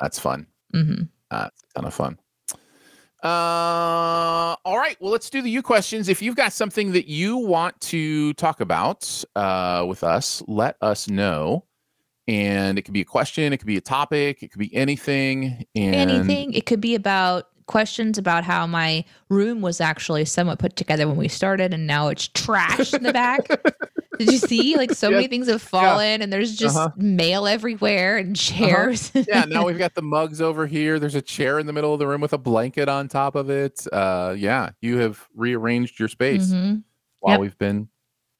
That's fun. Mm-hmm. That's a ton of fun. Uh, all right. Well, let's do the you questions. If you've got something that you want to talk about uh, with us, let us know. And it could be a question, it could be a topic, it could be anything. And Anything. It could be about questions about how my room was actually somewhat put together when we started, and now it's trash in the back. (laughs) Did you see? Like so Yeah. many things have fallen, and there's just Uh-huh. mail everywhere and chairs. (laughs) yeah, now we've got the mugs over here. There's a chair in the middle of the room with a blanket on top of it. Uh, yeah, you have rearranged your space Mhm. while Yep. we've been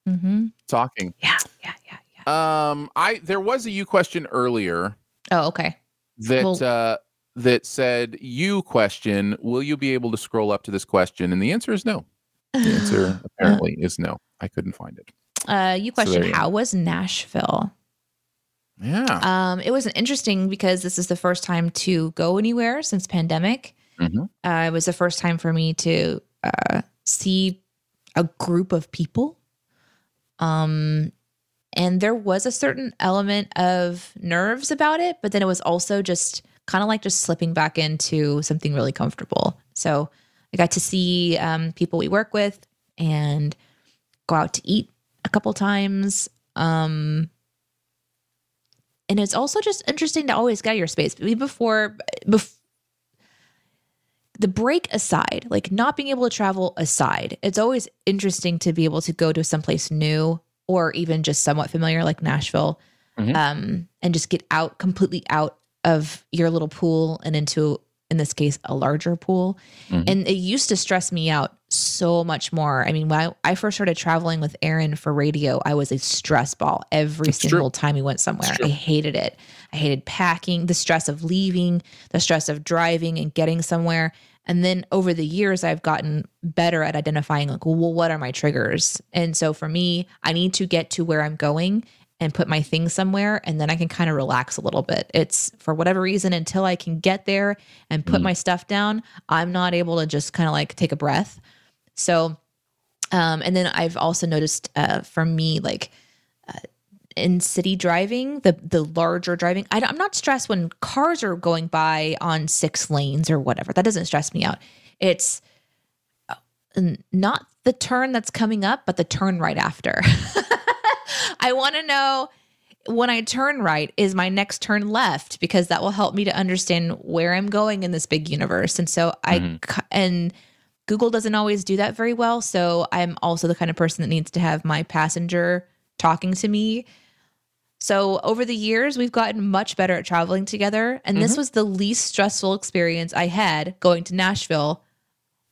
Mm-hmm. talking. Yeah, yeah, yeah, yeah. Um, I there was a you question earlier Oh, okay. that Well- uh, that said you question will you be able to scroll up to this question and the answer is no (laughs) the answer apparently is no i couldn't find it Uh, you So question go. how was Nashville? yeah Um, it was interesting because this is the first time to go anywhere since pandemic. Mhm. Uh, it was the first time for me to uh, see a group of people. Um, and there was a certain element of nerves about it, but then it was also just kind of like just slipping back into something really comfortable. So I got to see um, people we work with and go out to eat a couple times. Um, and it's also just interesting to always get your space before before the break aside like not being able to travel aside it's always interesting to be able to go to someplace new or even just somewhat familiar like nashville Mhm. um, and just get out completely out of your little pool and into in this case a larger pool. Mhm. and it used to stress me out so much more. I mean when i, I first started traveling with aaron for radio i was a stress ball every It's true. single time we went somewhere. I hated it. I hated packing the stress of leaving the stress of driving and getting somewhere. And then over the years i've gotten better at identifying like well what are my triggers? And so for me i need to get to where i'm going and put my things somewhere and then I can kind of relax a little bit. It's for whatever reason until I can get there and put Mm. my stuff down, I'm not able to just kind of like take a breath. So um and then I've also noticed uh for me like uh, in city driving, the the larger driving, I, I'm not stressed when cars are going by on six lanes or whatever. That doesn't stress me out. It's uh, not the turn that's coming up, but the turn right after. (laughs) I want to know when I turn right, is my next turn left? Because that will help me to understand where I'm going in this big universe. And so I, Mhm. and Google doesn't always do that very well. So I'm also the kind of person that needs to have my passenger talking to me. So over the years, we've gotten much better at traveling together. And this was the least stressful experience I had going to Nashville,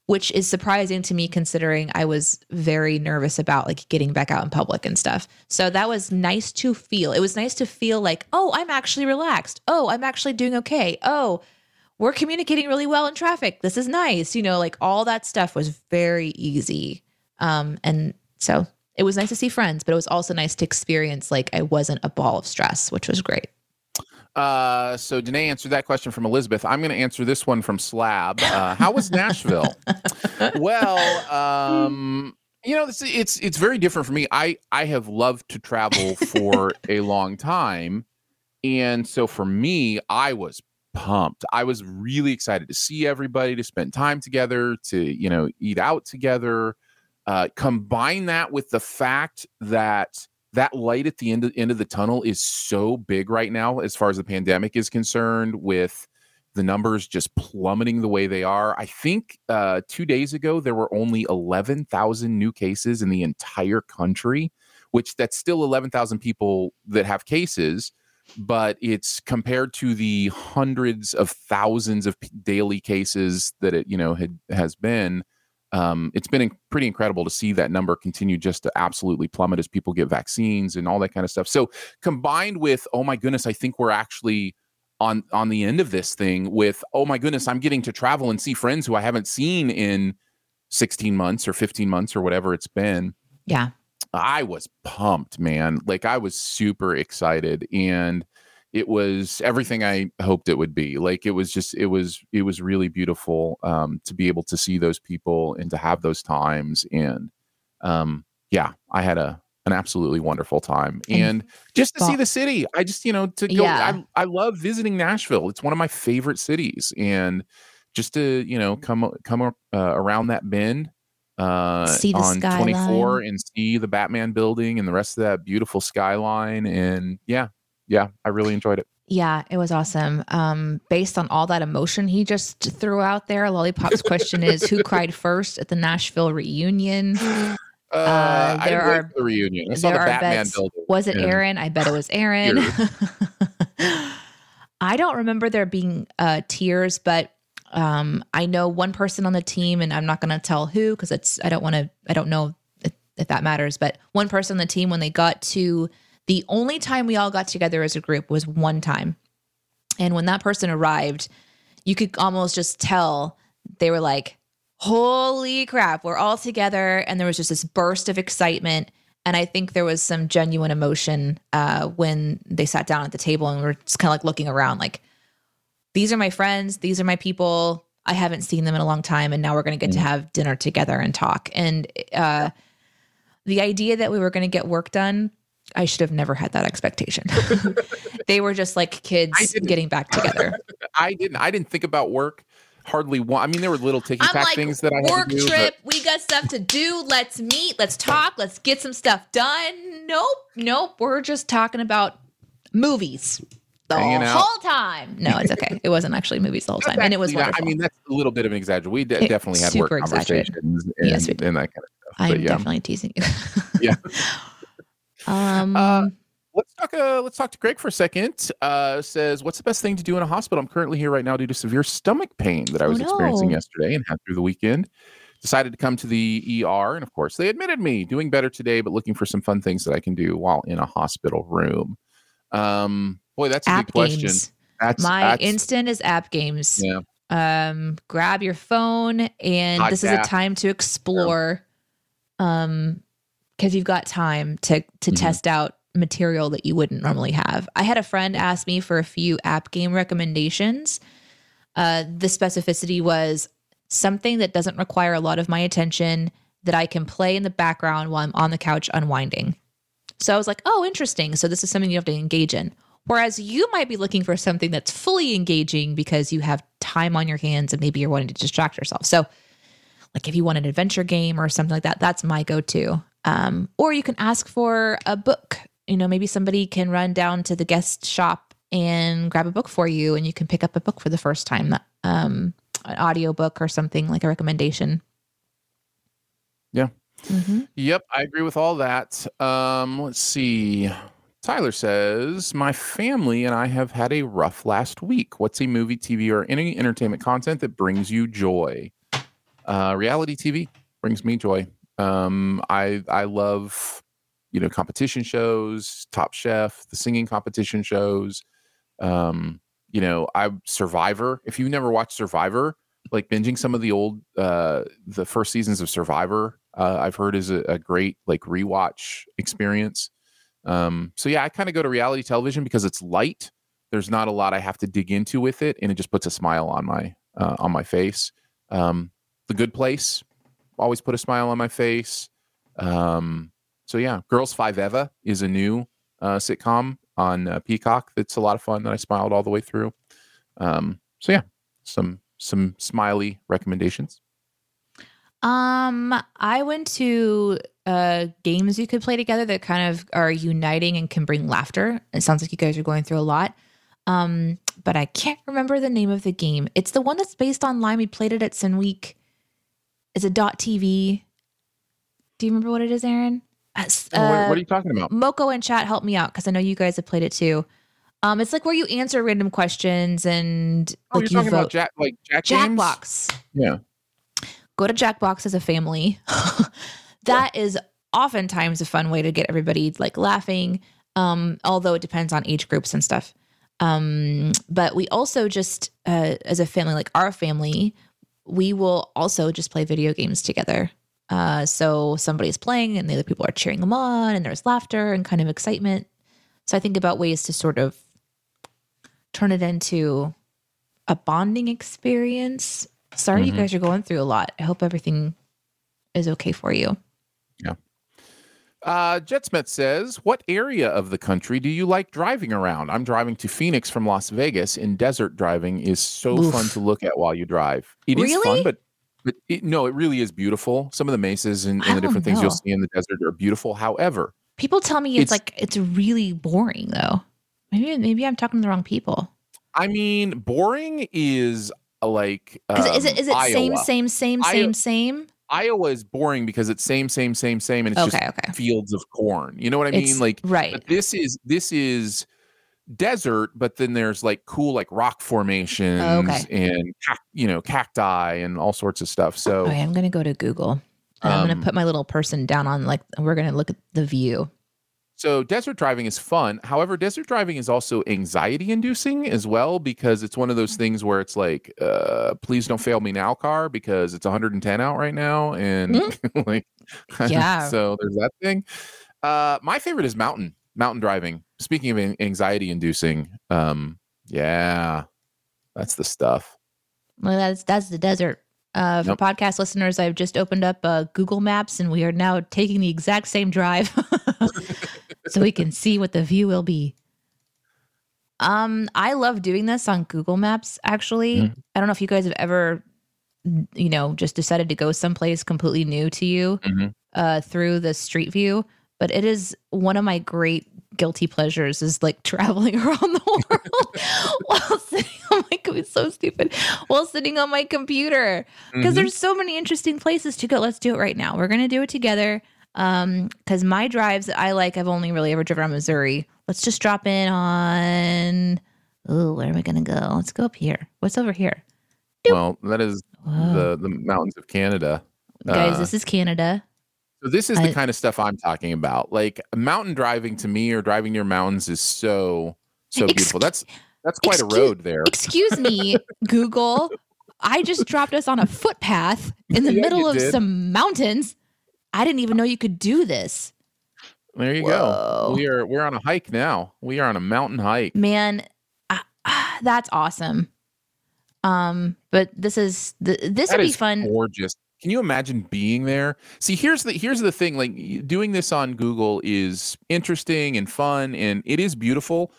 which is surprising to me considering I was very nervous about like getting back out in public and stuff. So that was nice to feel. It was nice to feel like, oh, I'm actually relaxed. Oh, I'm actually doing okay. Oh, we're communicating really well in traffic. This is nice. You know, like all that stuff was very easy. Um, and So it was nice to see friends, but it was also nice to experience like I wasn't a ball of stress, which was great. Uh, so Danae answered that question from Elizabeth. I'm going to answer this one from Slab. Uh, how was Nashville? (laughs) well, um, you know, it's, it's it's very different for me. I I have loved to travel for (laughs) a long time, and so for me, I was pumped. I was really excited to see everybody, to spend time together, to you know, eat out together. Uh, combine that with the fact that that light at the end of, end of the tunnel is so big right now as far as the pandemic is concerned with the numbers just plummeting the way they are. I think uh, two days ago there were only 11000 new cases in the entire country which that's still 11000 people that have cases but it's compared to the hundreds of thousands of daily cases that it you know had has been um, it's been pretty incredible to see that number continue just to absolutely plummet as people get vaccines and all that kind of stuff. So combined with, oh my goodness, I think we're actually on on the end of this thing with, oh my goodness, I'm getting to travel and see friends who I haven't seen in 16 months or 15 months or whatever it's been. Yeah. I was pumped, man. Like I was super excited and it was everything I hoped it would be. Like it was just it was it was really beautiful um, to be able to see those people and to have those times. And um, yeah, I had a an absolutely wonderful time. And, and just to well, see the city, I just you know to go. Yeah. I I love visiting Nashville. It's one of my favorite cities, and just to you know come come uh, around that bend uh on skyline. 24 and see the Batman building and the rest of that beautiful skyline and yeah yeah, I really enjoyed it. Yeah, it was awesome. Um, based on all that emotion he just threw out there, Lollipop's question is who (laughs) cried first at the Nashville reunion? Uh, uh, there are the reunion. I saw the Batman bets. building. Was it Aaron? I bet it was Aaron. (laughs) I don't remember there being uh, tears, but um, I know one person on the team, and I'm not going to tell who because it's I don't want to. I don't know if, if that matters, but one person on the team when they got to the only time we all got together as a group was one time. And when that person arrived, you could almost just tell they were like, holy crap, we're all together. And there was just this burst of excitement. And I think there was some genuine emotion uh, when they sat down at the table and we are just kind of like looking around, like, these are my friends, these are my people. I haven't seen them in a long time. And now we're going to get mm-hmm. to have dinner together and talk. And uh, the idea that we were going to get work done I should have never had that expectation. (laughs) they were just like kids getting back together. (laughs) I didn't. I didn't think about work hardly one. I mean, there were little ticky tack like, things that I work do, Work trip. But... We got stuff to do. Let's meet. Let's talk. Let's get some stuff done. Nope, nope. We're just talking about movies the whole time. No, it's okay. it wasn't actually movies the whole (laughs) time, and it was wonderful. I mean, that's a little bit of an exaggeration. We de- definitely had work conversations and, yes, and, that kind of stuff. I'm yeah. definitely teasing you. yeah. Um, uh, let's talk. Uh, let's talk to Greg for a second. Uh, says, "What's the best thing to do in a hospital? I'm currently here right now due to severe stomach pain that I was oh, no. experiencing yesterday and had through the weekend. Decided to come to the ER, and of course, they admitted me. Doing better today, but looking for some fun things that I can do while in a hospital room. Um, boy, that's a app good question. That's my that's, instant is app games. Yeah. Um, grab your phone, and Hot this is a time to explore. Yeah. Um, because you've got time to to mm-hmm. test out material that you wouldn't normally have. I had a friend ask me for a few app game recommendations. Uh, the specificity was something that doesn't require a lot of my attention that I can play in the background while I'm on the couch unwinding. So I was like, oh, interesting. So this is something you have to engage in. Whereas you might be looking for something that's fully engaging because you have time on your hands and maybe you're wanting to distract yourself. So, like if you want an adventure game or something like that, that's my go to. Um, or you can ask for a book. You know, maybe somebody can run down to the guest shop and grab a book for you, and you can pick up a book for the first time, that, um, an audio book or something like a recommendation. Yeah. Mm-hmm. Yep, I agree with all that. Um, let's see. Tyler says, My family and I have had a rough last week. What's a movie, TV, or any entertainment content that brings you joy? Uh, reality TV brings me joy. Um, I I love you know competition shows, Top Chef, the singing competition shows. Um, you know, I Survivor. If you've never watched Survivor, like binging some of the old uh the first seasons of Survivor uh, I've heard is a, a great like rewatch experience. Um, so yeah, I kind of go to reality television because it's light. There's not a lot I have to dig into with it, and it just puts a smile on my uh, on my face. Um, the Good Place always put a smile on my face. Um, so yeah, Girls Five Eva is a new uh, sitcom on uh, Peacock. That's a lot of fun that I smiled all the way through. Um, so yeah, some some smiley recommendations. Um, I went to uh games you could play together that kind of are uniting and can bring laughter. It sounds like you guys are going through a lot. Um, but I can't remember the name of the game. It's the one that's based online. We played it at Sin Week. It's a dot TV. Do you remember what it is, Aaron? Uh, Oh, what, what are you talking about? Moko and chat help me out because I know you guys have played it too. Um, it's like where you answer random questions and Oh, like you're you talking about vote. Jack like Jack? Jackbox. Yeah. Go to Jackbox as a family. (laughs) That is oftentimes a fun way to get everybody like laughing. Um, although it depends on age groups and stuff. Um, but we also just uh, as a family, like our family, we will also just play video games together. Uh, so somebody's playing and the other people are cheering them on, and there's laughter and kind of excitement. So I think about ways to sort of turn it into a bonding experience. Sorry, you Mhm. guys are going through a lot. I hope everything is okay for you. Uh, JetSmet says, "What area of the country do you like driving around? I'm driving to Phoenix from Las Vegas, and desert driving is so Oof. fun to look at while you drive. It is Really? fun, but but it, no, it really is beautiful. Some of the mesas and, and the different things you'll see in the desert are beautiful. However, People tell me it's, It's- like it's really boring though. Maybe maybe I'm talking to the wrong people. I mean, boring is uh, like Is, it- is um, it is it same Iowa. same same same same? Iowa is boring because it's same, same, same, same, and it's Okay, just okay. fields of corn. You know what I It's- mean? Like right. This is this is desert, but then there's like cool like rock formations okay. and you know cacti and all sorts of stuff. So Okay, I'm gonna go to Google. And I'm Um, gonna put my little person down on like we're gonna look at the view. So desert driving is fun. However, desert driving is also anxiety inducing as well because it's one of those things where it's like, uh, please don't fail me now, car, because it's 110 out right now, and (laughs) like, Hmm? (laughs) Yeah. so there's that thing. Uh, my favorite is mountain mountain driving. Speaking of anxiety inducing, um, yeah, that's the stuff. Well, that's that's the desert. Uh, for Nope. podcast listeners, I've just opened up uh, Google Maps, and we are now taking the exact same drive, (laughs) so we can see what the view will be. Um, I love doing this on Google Maps. Actually, Mhm. I don't know if you guys have ever, you know, just decided to go someplace completely new to you Mhm. uh, through the Street View, but it is one of my great guilty pleasures is like (laughs) traveling around the world (laughs) while sitting on my it's so stupid while sitting on my computer because Mhm. there's so many interesting places to go let's do it right now we're gonna do it together um because my drives that i like i've only really ever driven around missouri let's just drop in on oh where are we gonna go let's go up here what's over here well, that is Whoa. the the mountains of Canada. guys uh, this is canada So this is the I- kind of stuff I'm talking about. Like mountain driving to me or driving near mountains is so so Ex- beautiful. That's that's quite a road there. excuse me (laughs) google i just dropped us on a footpath in the Yeah, middle of did. some mountains i didn't even know you could do this There you Whoa. go. We are we're on a hike now. We are on a mountain hike. man ah, (sighs) that's awesome um but this is th- this That would be is fun gorgeous. Can you imagine being there? See, here's the here's the thing. Like doing this on Google is interesting and fun, and it is beautiful.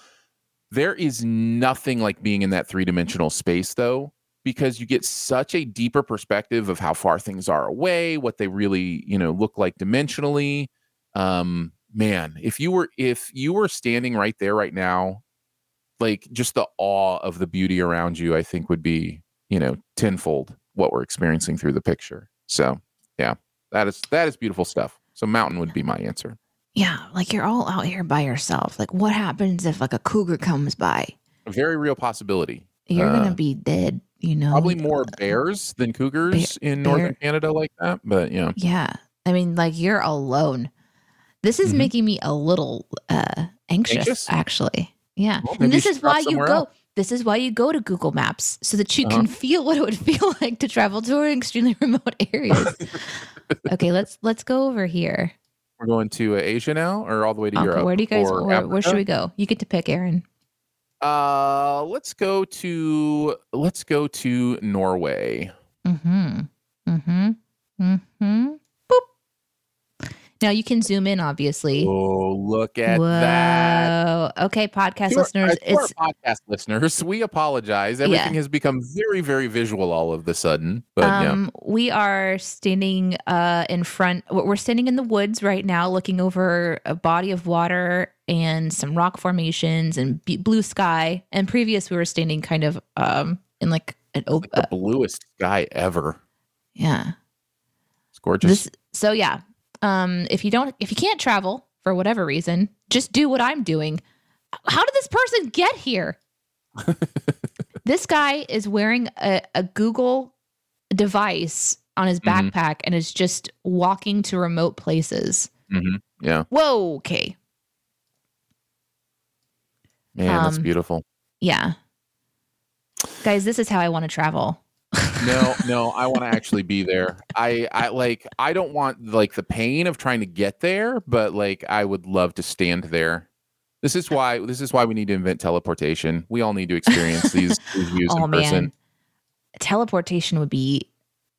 There is nothing like being in that three dimensional space, though, because you get such a deeper perspective of how far things are away, what they really you know look like dimensionally. Um, man, if you were if you were standing right there right now, like just the awe of the beauty around you, I think would be you know tenfold what we're experiencing through the picture. So yeah, that is that is beautiful stuff. So mountain would be my answer. yeah like you're all out here by yourself like what happens if like a cougar comes by A very real possibility. You're Uh, gonna be dead you know Probably more bears than cougars in northern bear- Canada like that, but yeah. yeah i mean like you're alone this is Mhm. making me a little uh anxious, Anxious? actually yeah Well, and this is why you go else. this is why you go to google maps so that you Uh-huh. can feel what it would (laughs) feel like to travel to an extremely (laughs) remote areas okay, let's let's go over here. We're going to uh, Asia now, or all the way to Okay, Europe. where do you guys? or Where, where should we go? You get to pick, Aaron. Uh, let's go to let's go to Norway. Mm-hmm. Mm-hmm. Mm-hmm. Boop. Now you can zoom in, obviously. Oh, look at Whoa. that! Okay, podcast To listeners, uh, to our it's podcast listeners, we apologize. Everything has become very, very visual all of the sudden. But yeah, um we are standing uh in front we're standing in the woods right now looking over a body of water and some rock formations and blue sky and previous we were standing kind of um in like an open the bluest sky ever. yeah It's gorgeous. this so yeah um if you don't if you can't travel for whatever reason just do what i'm doing how did this person get here (laughs) this guy is wearing a, a google device on his Mhm. backpack and is just walking to remote places Mhm. Yeah, whoa okay man, that's Um, beautiful. yeah. Guys this is how i want to travel. No (laughs) no i want to actually be there. I i like i don't want like the pain of trying to get there but like i would love to stand there. This is why this is why we need to invent teleportation. We all need to experience (laughs) these, these views oh in person. teleportation would be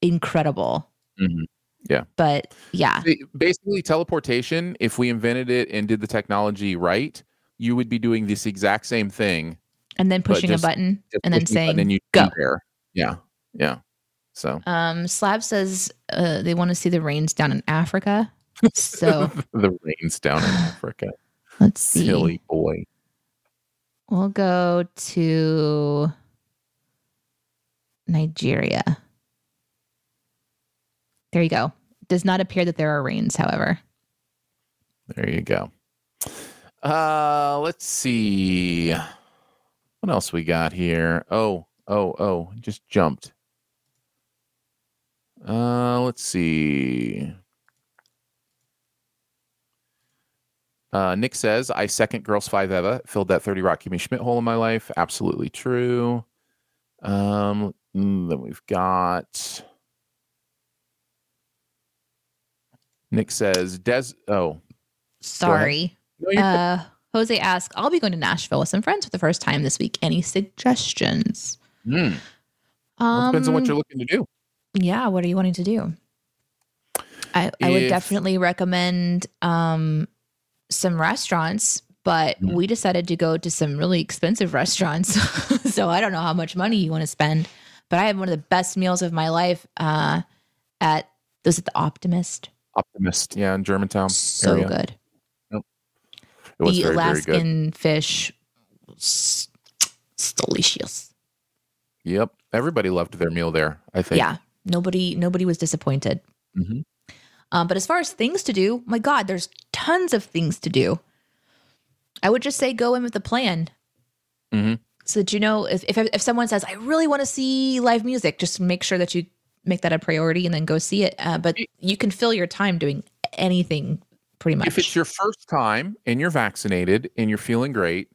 incredible. Mhm. but yeah. Basically teleportation if we invented it and did the technology right you would be doing this exact same thing and then pushing just- a button and then pushing a button saying and you go there yeah yeah so Um, Slab says uh, they want to see the rains down in Africa. So (laughs) the rains down in africa (sighs) let's see. silly boy We'll go to Nigeria. There you go. Does not appear that there are rains, however. There you go. Uh let's see. What else we got here? Oh, oh, oh, just jumped. Uh let's see. Uh, Nick says, I second Girls Five Eva filled that 30 Rock Kimmy Schmidt hole in my life. Absolutely true. Um, mm, then we've got Nick says, Des. Oh, Sorry. No. Uh, Jose asks, I'll be going to Nashville with some friends for the first time this week. Any suggestions? Hmm. Well, it depends on what Um, you're looking to do. Yeah, what are you wanting to do? I, I would definitely recommend um, some restaurants, but Mhm. we decided to go to some really expensive restaurants. (laughs) so I don't know how much money you want to spend, but I had one of the best meals of my life uh, at was it the Optimist? Optimist, yeah, in Germantown so area. good. It was the very, very. Alaskan fish, s- it's delicious. Yep, everybody loved their meal there. I think. Yeah, nobody nobody was disappointed. Mhm. Um, but as far as things to do, my God, there's tons of things to do. I would just say go in with a plan. Mhm. So that you know, if, if if someone says, "I really want to see live music," just make sure that you make that a priority and then go see it. Uh, but you can fill your time doing anything, pretty much. If it's your first time and you're vaccinated and you're feeling great,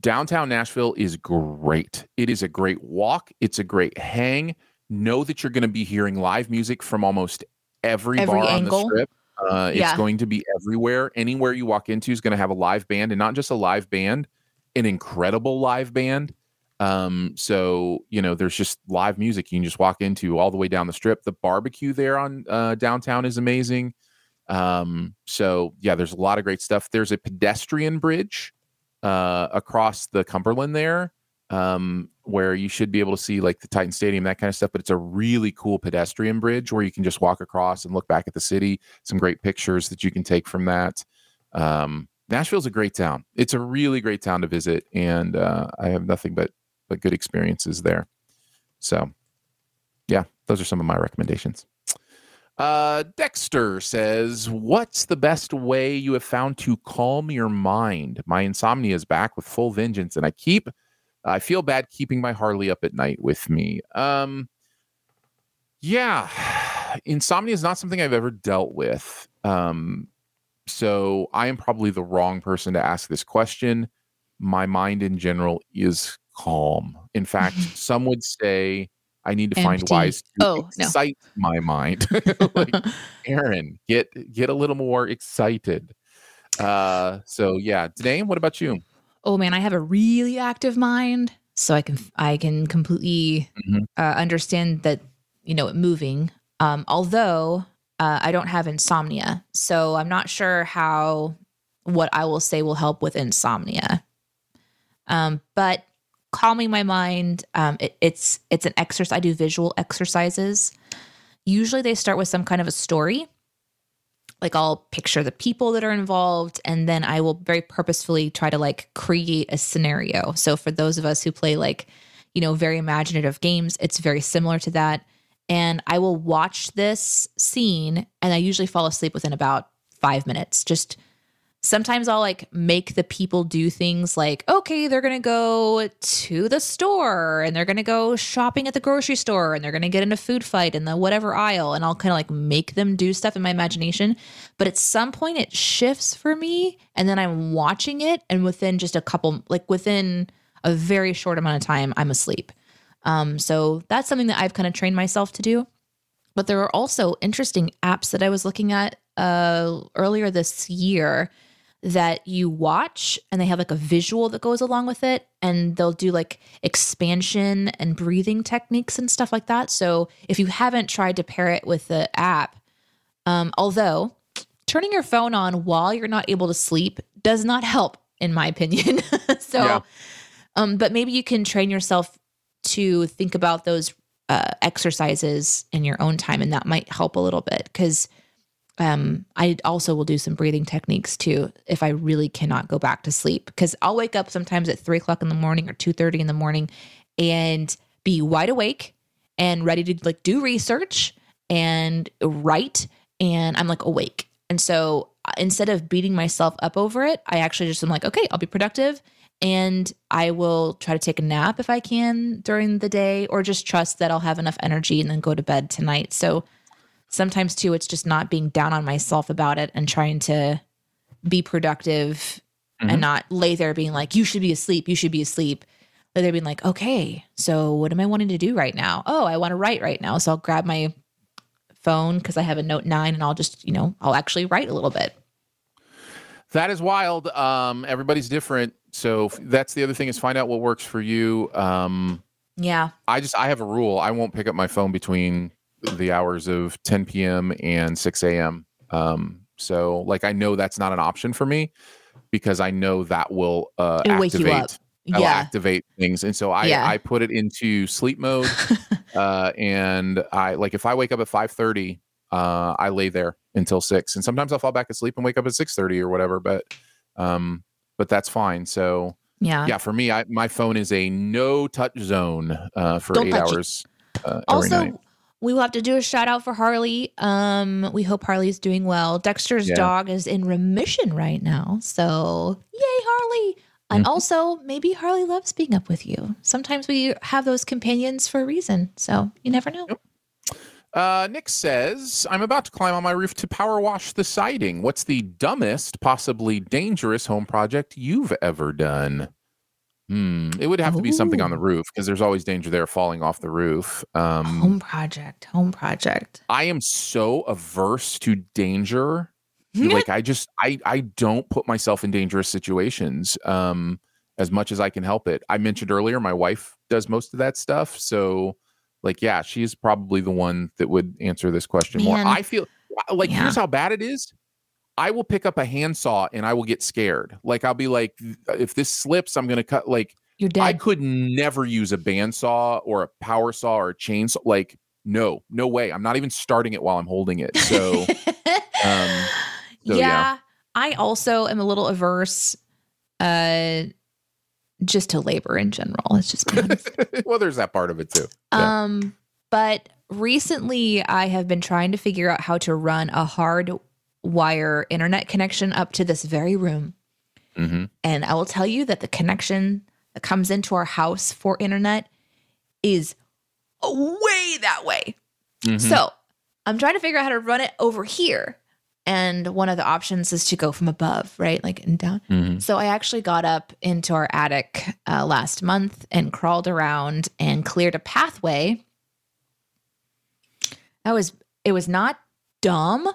downtown Nashville is great. It is a great walk. It's a great hang. Know that you're going to be hearing live music from almost every, Every bar on the strip. Uh, it's Yeah. going to be everywhere. Anywhere you walk into is going to have a live band, and not just a live band, an incredible live band. Um, so you know, there's just live music you can just walk into all the way down the strip. The barbecue there on uh, downtown is amazing. Um, so yeah, there's a lot of great stuff. There's a pedestrian bridge uh, across the Cumberland there, um, where you should be able to see like the Titan Stadium, that kind of stuff. But it's a really cool pedestrian bridge where you can just walk across and look back at the city. Some great pictures that you can take from that. Um, Nashville's a great town. It's a really great town to visit, and uh, I have nothing but but good experiences there. So, yeah, those are some of my recommendations. Uh, Dexter says, What's the best way you have found to calm your mind? My insomnia is back with full vengeance, and I keep, I feel bad keeping my Harley up at night with me. Um, yeah, (sighs) insomnia is not something I've ever dealt with. Um, so I am probably the wrong person to ask this question. My mind in general is calm. In fact, (laughs) some would say I need to find Empty. ways to Oh, no. excite my mind. (laughs) like, (laughs) Aaron, get get a little more excited. Uh, so yeah, Danae, what about you? oh man, I have a really active mind, so I can I can completely Mhm. uh, understand that you know it moving. Um, although uh, I don't have insomnia, so I'm not sure how what I will say will help with insomnia. Um, but calming my mind, um, it, it's it's an exercise. I do visual exercises. Usually, they start with some kind of a story like I'll picture the people that are involved and then I will very purposefully try to like create a scenario. So for those of us who play like, you know, very imaginative games, it's very similar to that. And I will watch this scene and I usually fall asleep within about 5 minutes. Just sometimes I'll like make the people do things like, okay, they're going to go to the store and they're going to go shopping at the grocery store and they're going to get in a food fight in the whatever aisle. And I'll kind of like make them do stuff in my imagination. But at some point it shifts for me. And then I'm watching it. And within just a couple, like within a very short amount of time, I'm asleep. Um, so that's something that I've kind of trained myself to do. But there are also interesting apps that I was looking at uh, earlier this year that you watch and they have like a visual that goes along with it and they'll do like expansion and breathing techniques and stuff like that so if you haven't tried to pair it with the app um, although turning your phone on while you're not able to sleep does not help in my opinion (laughs) so Yeah. um, but maybe you can train yourself to think about those uh, exercises in your own time and that might help a little bit because um, I also will do some breathing techniques too if I really cannot go back to sleep. Because I'll wake up sometimes at three o'clock in the morning or two thirty in the morning and be wide awake and ready to like do research and write and I'm like awake. And so uh, instead of beating myself up over it I actually just am like okay I'll be productive and I will try to take a nap if I can during the day or just trust that I'll have enough energy and then go to bed tonight. So sometimes too it's just not being down on myself about it and trying to be productive Mhm. and not lay there being like you should be asleep you should be asleep lay there being like okay so what am i wanting to do right now oh i want to write right now so i'll grab my phone because i have a note 9 and i'll just you know i'll actually write a little bit That is wild. Um, everybody's different. So that's the other thing is find out what works for you. Um, yeah I just I have a rule. I won't pick up my phone between the hours of 10 p.m. and 6 a.m. Um, so like I know that's not an option for me because I know that will uh, It'll wake activate. you up I'll yeah activate things, and so I Yeah. I put it into sleep mode. (laughs) uh, and I like if I wake up at 5:30, uh, I lay there until six, and sometimes I'll fall back asleep and wake up at 6:30 or whatever. But um, but that's fine. So yeah yeah, for me, I my phone is a no touch zone uh, for Don't eight it. hours uh, every also night. We will have to do a shout out for harley um we hope harley's doing well dexter's Yeah. dog is in remission right now so yay harley and Mhm. also maybe harley loves being up with you sometimes we have those companions for a reason so you never know Uh, Nick says, I'm about to climb on my roof to power wash the siding. What's the dumbest, possibly dangerous home project you've ever done? Hmm. It would have to be something on the roof because there's always danger there falling off the roof. Um, home project home project I am so averse to danger. (laughs) like I just I I don't put myself in dangerous situations um as much as I can help it. I mentioned earlier my wife does most of that stuff, so like yeah, she's probably the one that would answer this question more. I feel like Yeah. here's how bad it is. I will pick up a handsaw and I will get scared. Like I'll be like if this slips I'm going to cut like you're I could never use a bandsaw or a power saw or a chainsaw like no, no way. I'm not even starting it while I'm holding it. So (laughs) um, so, yeah, yeah. I also am a little averse uh just to labor in general. Let's just (laughs) well, there's that part of it too. Yeah. Um, but recently I have been trying to figure out how to run a hard wire internet connection up to this very room. hmm And I will tell you that the connection that comes into our house for internet is way that way. Mm-hmm. So I'm trying to figure out how to run it over here. And one of the options is to go from above, right? Like and down. hmm So I actually got up into our attic uh, last month and crawled around and cleared a pathway That was it was not dumb.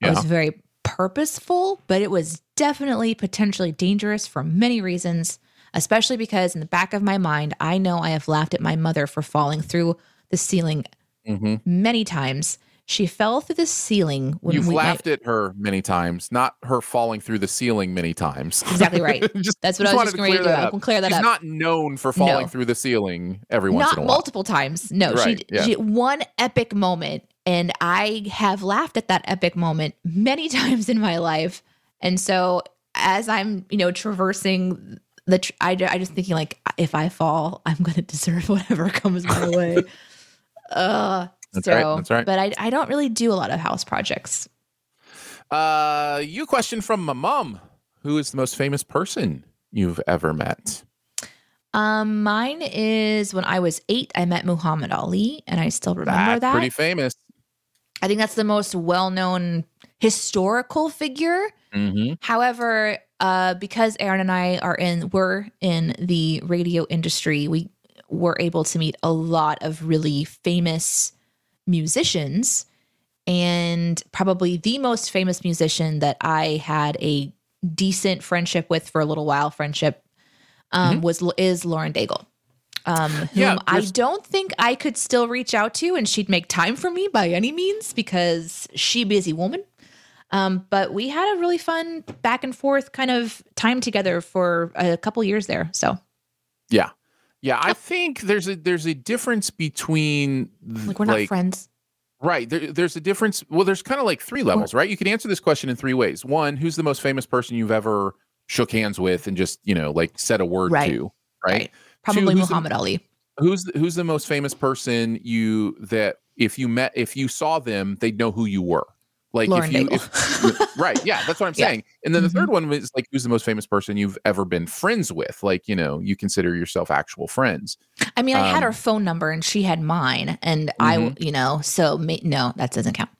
It was very purposeful, but it was definitely potentially dangerous for many reasons, especially because in the back of my mind, I know I have laughed at my mother for falling through the ceiling hmm many times. She fell through the ceiling when You've we laughed at her many times, not her falling through the ceiling many times. Exactly right. (laughs) just, That's what I was just to going to clear that up. can clear that She's up. not known for falling No. through the ceiling every once in a while. multiple times. No, Right, she, yeah. she one epic moment, and I have laughed at that epic moment many (laughs) times in my life. And so, as I'm, you know, traversing the, tr- I, I just thinking like, if I fall, I'm going to deserve (laughs) whatever comes my (laughs) way. uh, That's so, right, that's right. But I, I don't really do a lot of house projects. Uh, you question from my mom. Who is the most famous person you've ever met? Um, mine is when I was eight, I met Muhammad Ali, and I still remember That's that. pretty famous. I think that's the most well-known historical figure. Mm-hmm. However, uh, because Aaron and I are in, we're in the radio industry, we were able to meet a lot of really famous musicians. And probably the most famous musician that I had a decent friendship with for a little while, friendship, um, was is Lauren Daigle. Um, whom Yeah, I don't think I could still reach out to, and she'd make time for me by any means because she busy woman. Um, but we had a really fun back and forth kind of time together for a couple years there. So Yeah, yeah. I think there's a there's a difference between like we're not friends. Right. There, there's a difference. Well, there's kind of like three levels, right? You can answer this question in three ways. One, who's the most famous person you've ever shook hands with and just, you know, like said a word Right. to, right? Right. Probably the- Muhammad Ali. Who's the, who's the most famous person you that if you met if you saw them, they'd know who you were. Like Lauren if you if, right, yeah, that's what I'm (laughs) Yeah. saying. And then the Mhm. third one was like who's the most famous person you've ever been friends with? Like, you know, you consider yourself actual friends. I mean, I had her Um, phone number and she had mine, and I, you know, so ma- no, that doesn't count.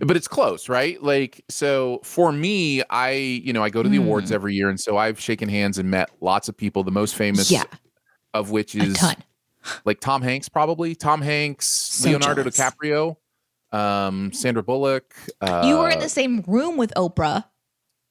but it's close right like so for me i you know i go to the awards Hmm. every year and so i've shaken hands and met lots of people the most famous Yeah, of which is like tom hanks probably tom hanks So leonardo jealous. dicaprio um sandra bullock uh, you were in the same room with Oprah.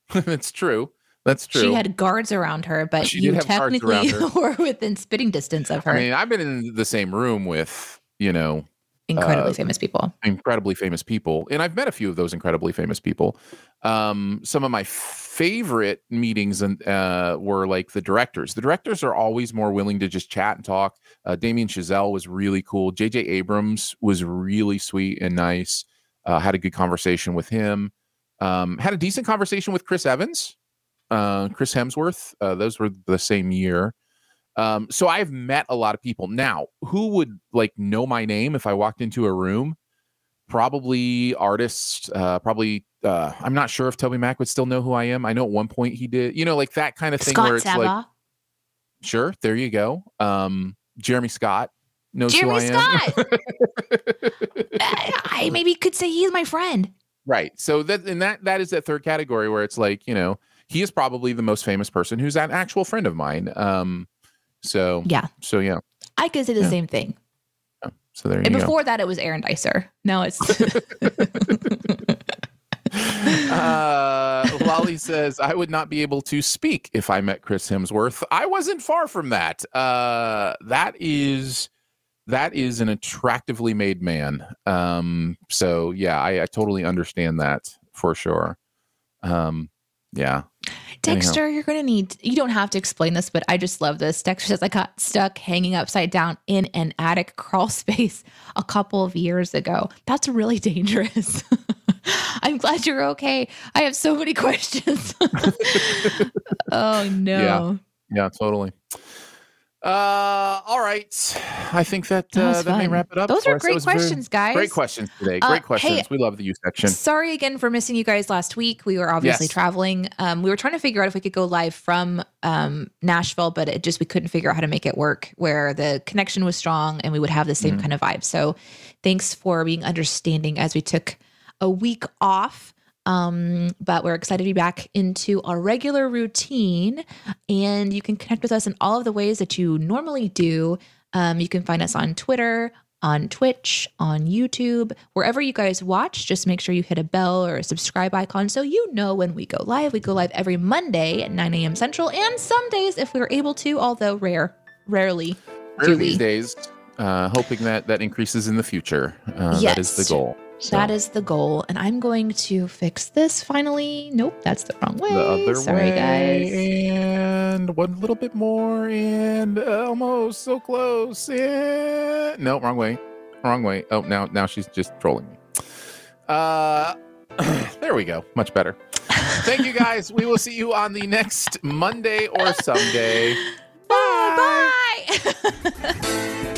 (laughs) that's true that's true She had guards around her, but She you have guards around technically (laughs) were within spitting distance of her. i mean i've been in the same room with you know Incredibly uh, famous people. incredibly famous people. And i've met a few of those incredibly famous people. Um, some of my favorite meetings and uh, were like the directors. The directors are always more willing to just chat and talk. Uh, damien chazelle was really cool. Jj abrams was really sweet and nice. Uh, had a good conversation with him. Um, had a decent conversation with chris evans uh, chris hemsworth. Uh, those were the same year um, so I've met a lot of people. Now, who would like know my name if I walked into a room? Probably artists. Uh, probably. Uh, I'm not sure if TobyMac would still know who I am. I know at one point he did. You know, like that kind of thing where Scott it's like, sure, there you go. Um, Jeremy Scott knows Jeremy who I am. Scott. (laughs) I, I maybe could say he's my friend. Right. So that and that that is that third category where it's like, you know, he is probably the most famous person who's an actual friend of mine. Um so Yeah, so yeah. I could say the Yeah. same thing. So there you And go. before that, it was Aaron Dicer. Now it's (laughs) (laughs) uh, Lolly says, I would not be able to speak if I met Chris Hemsworth. I wasn't far from that. Uh, that is that is an attractively made man. Um, so yeah, I, I totally understand that for sure. Um, yeah. Dexter. You're gonna need. You don't have to explain this, but I just love this. Dexter says I got stuck hanging upside down in an attic crawl (laughs) space a couple of years ago. That's really dangerous. (laughs) I'm glad you're okay. I have so many (laughs) questions. oh no. Yeah, totally. Uh, all right. I think that That uh, that may wrap it up. Those are great was very- questions, guys. Great questions today. Uh, Great hey, questions. we love the you section. Sorry again for missing you guys last week. We were obviously Yes. traveling. Um, we were trying to figure out if we could go live from um, Nashville, but it just we couldn't figure out how to make it work where the connection was strong and we would have the same Mhm. kind of vibe. So, thanks for being understanding as we took a week off. Um, but we're excited to be back into our regular routine, and you can connect with us in all of the ways that you normally do. Um, you can find us on Twitter, on Twitch, on YouTube, wherever you guys watch. Just make sure you hit a bell or a subscribe icon so you know when we go live. We go live every Monday at 9 a.m. Central, and some days if we're able to, although rare, rarely. Rare do these we. days. Uh, hoping that that increases in the future. Uh, That is the goal. So, That is the goal. And I'm going to fix this finally. Nope, that's the wrong way. the other Sorry, way, guys. and one little bit more, and almost so close. And no, wrong way, wrong way. Oh, now now she's just trolling me. Uh, (clears throat) there we go. Much better. Thank you guys. we will see you on the next Monday or someday. (laughs) Bye. Bye. (laughs)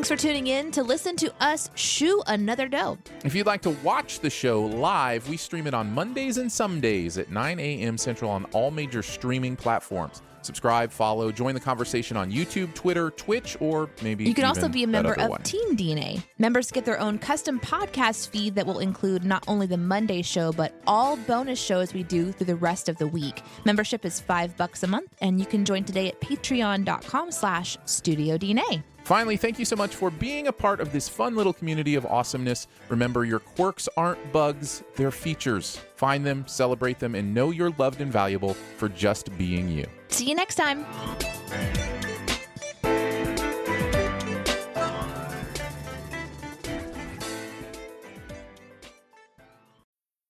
Thanks for tuning in to listen to us shoe another dough. If you'd like to watch the show live, we stream it on Mondays and some days at 9 a.m. Central on all major streaming platforms. Subscribe, follow, join the conversation on YouTube, Twitter, Twitch, or maybe You can also be a member of one. Team DNA. Members get their own custom podcast feed that will include not only the Monday show, but all bonus shows we do through the rest of the week. Membership is five bucks a month, and you can join today at patreon.com slash studio DNA. Finally, thank you so much for being a part of this fun little community of awesomeness. Remember, your quirks aren't bugs, they're features. Find them, celebrate them, and know you're loved and valuable for just being you. See you next time.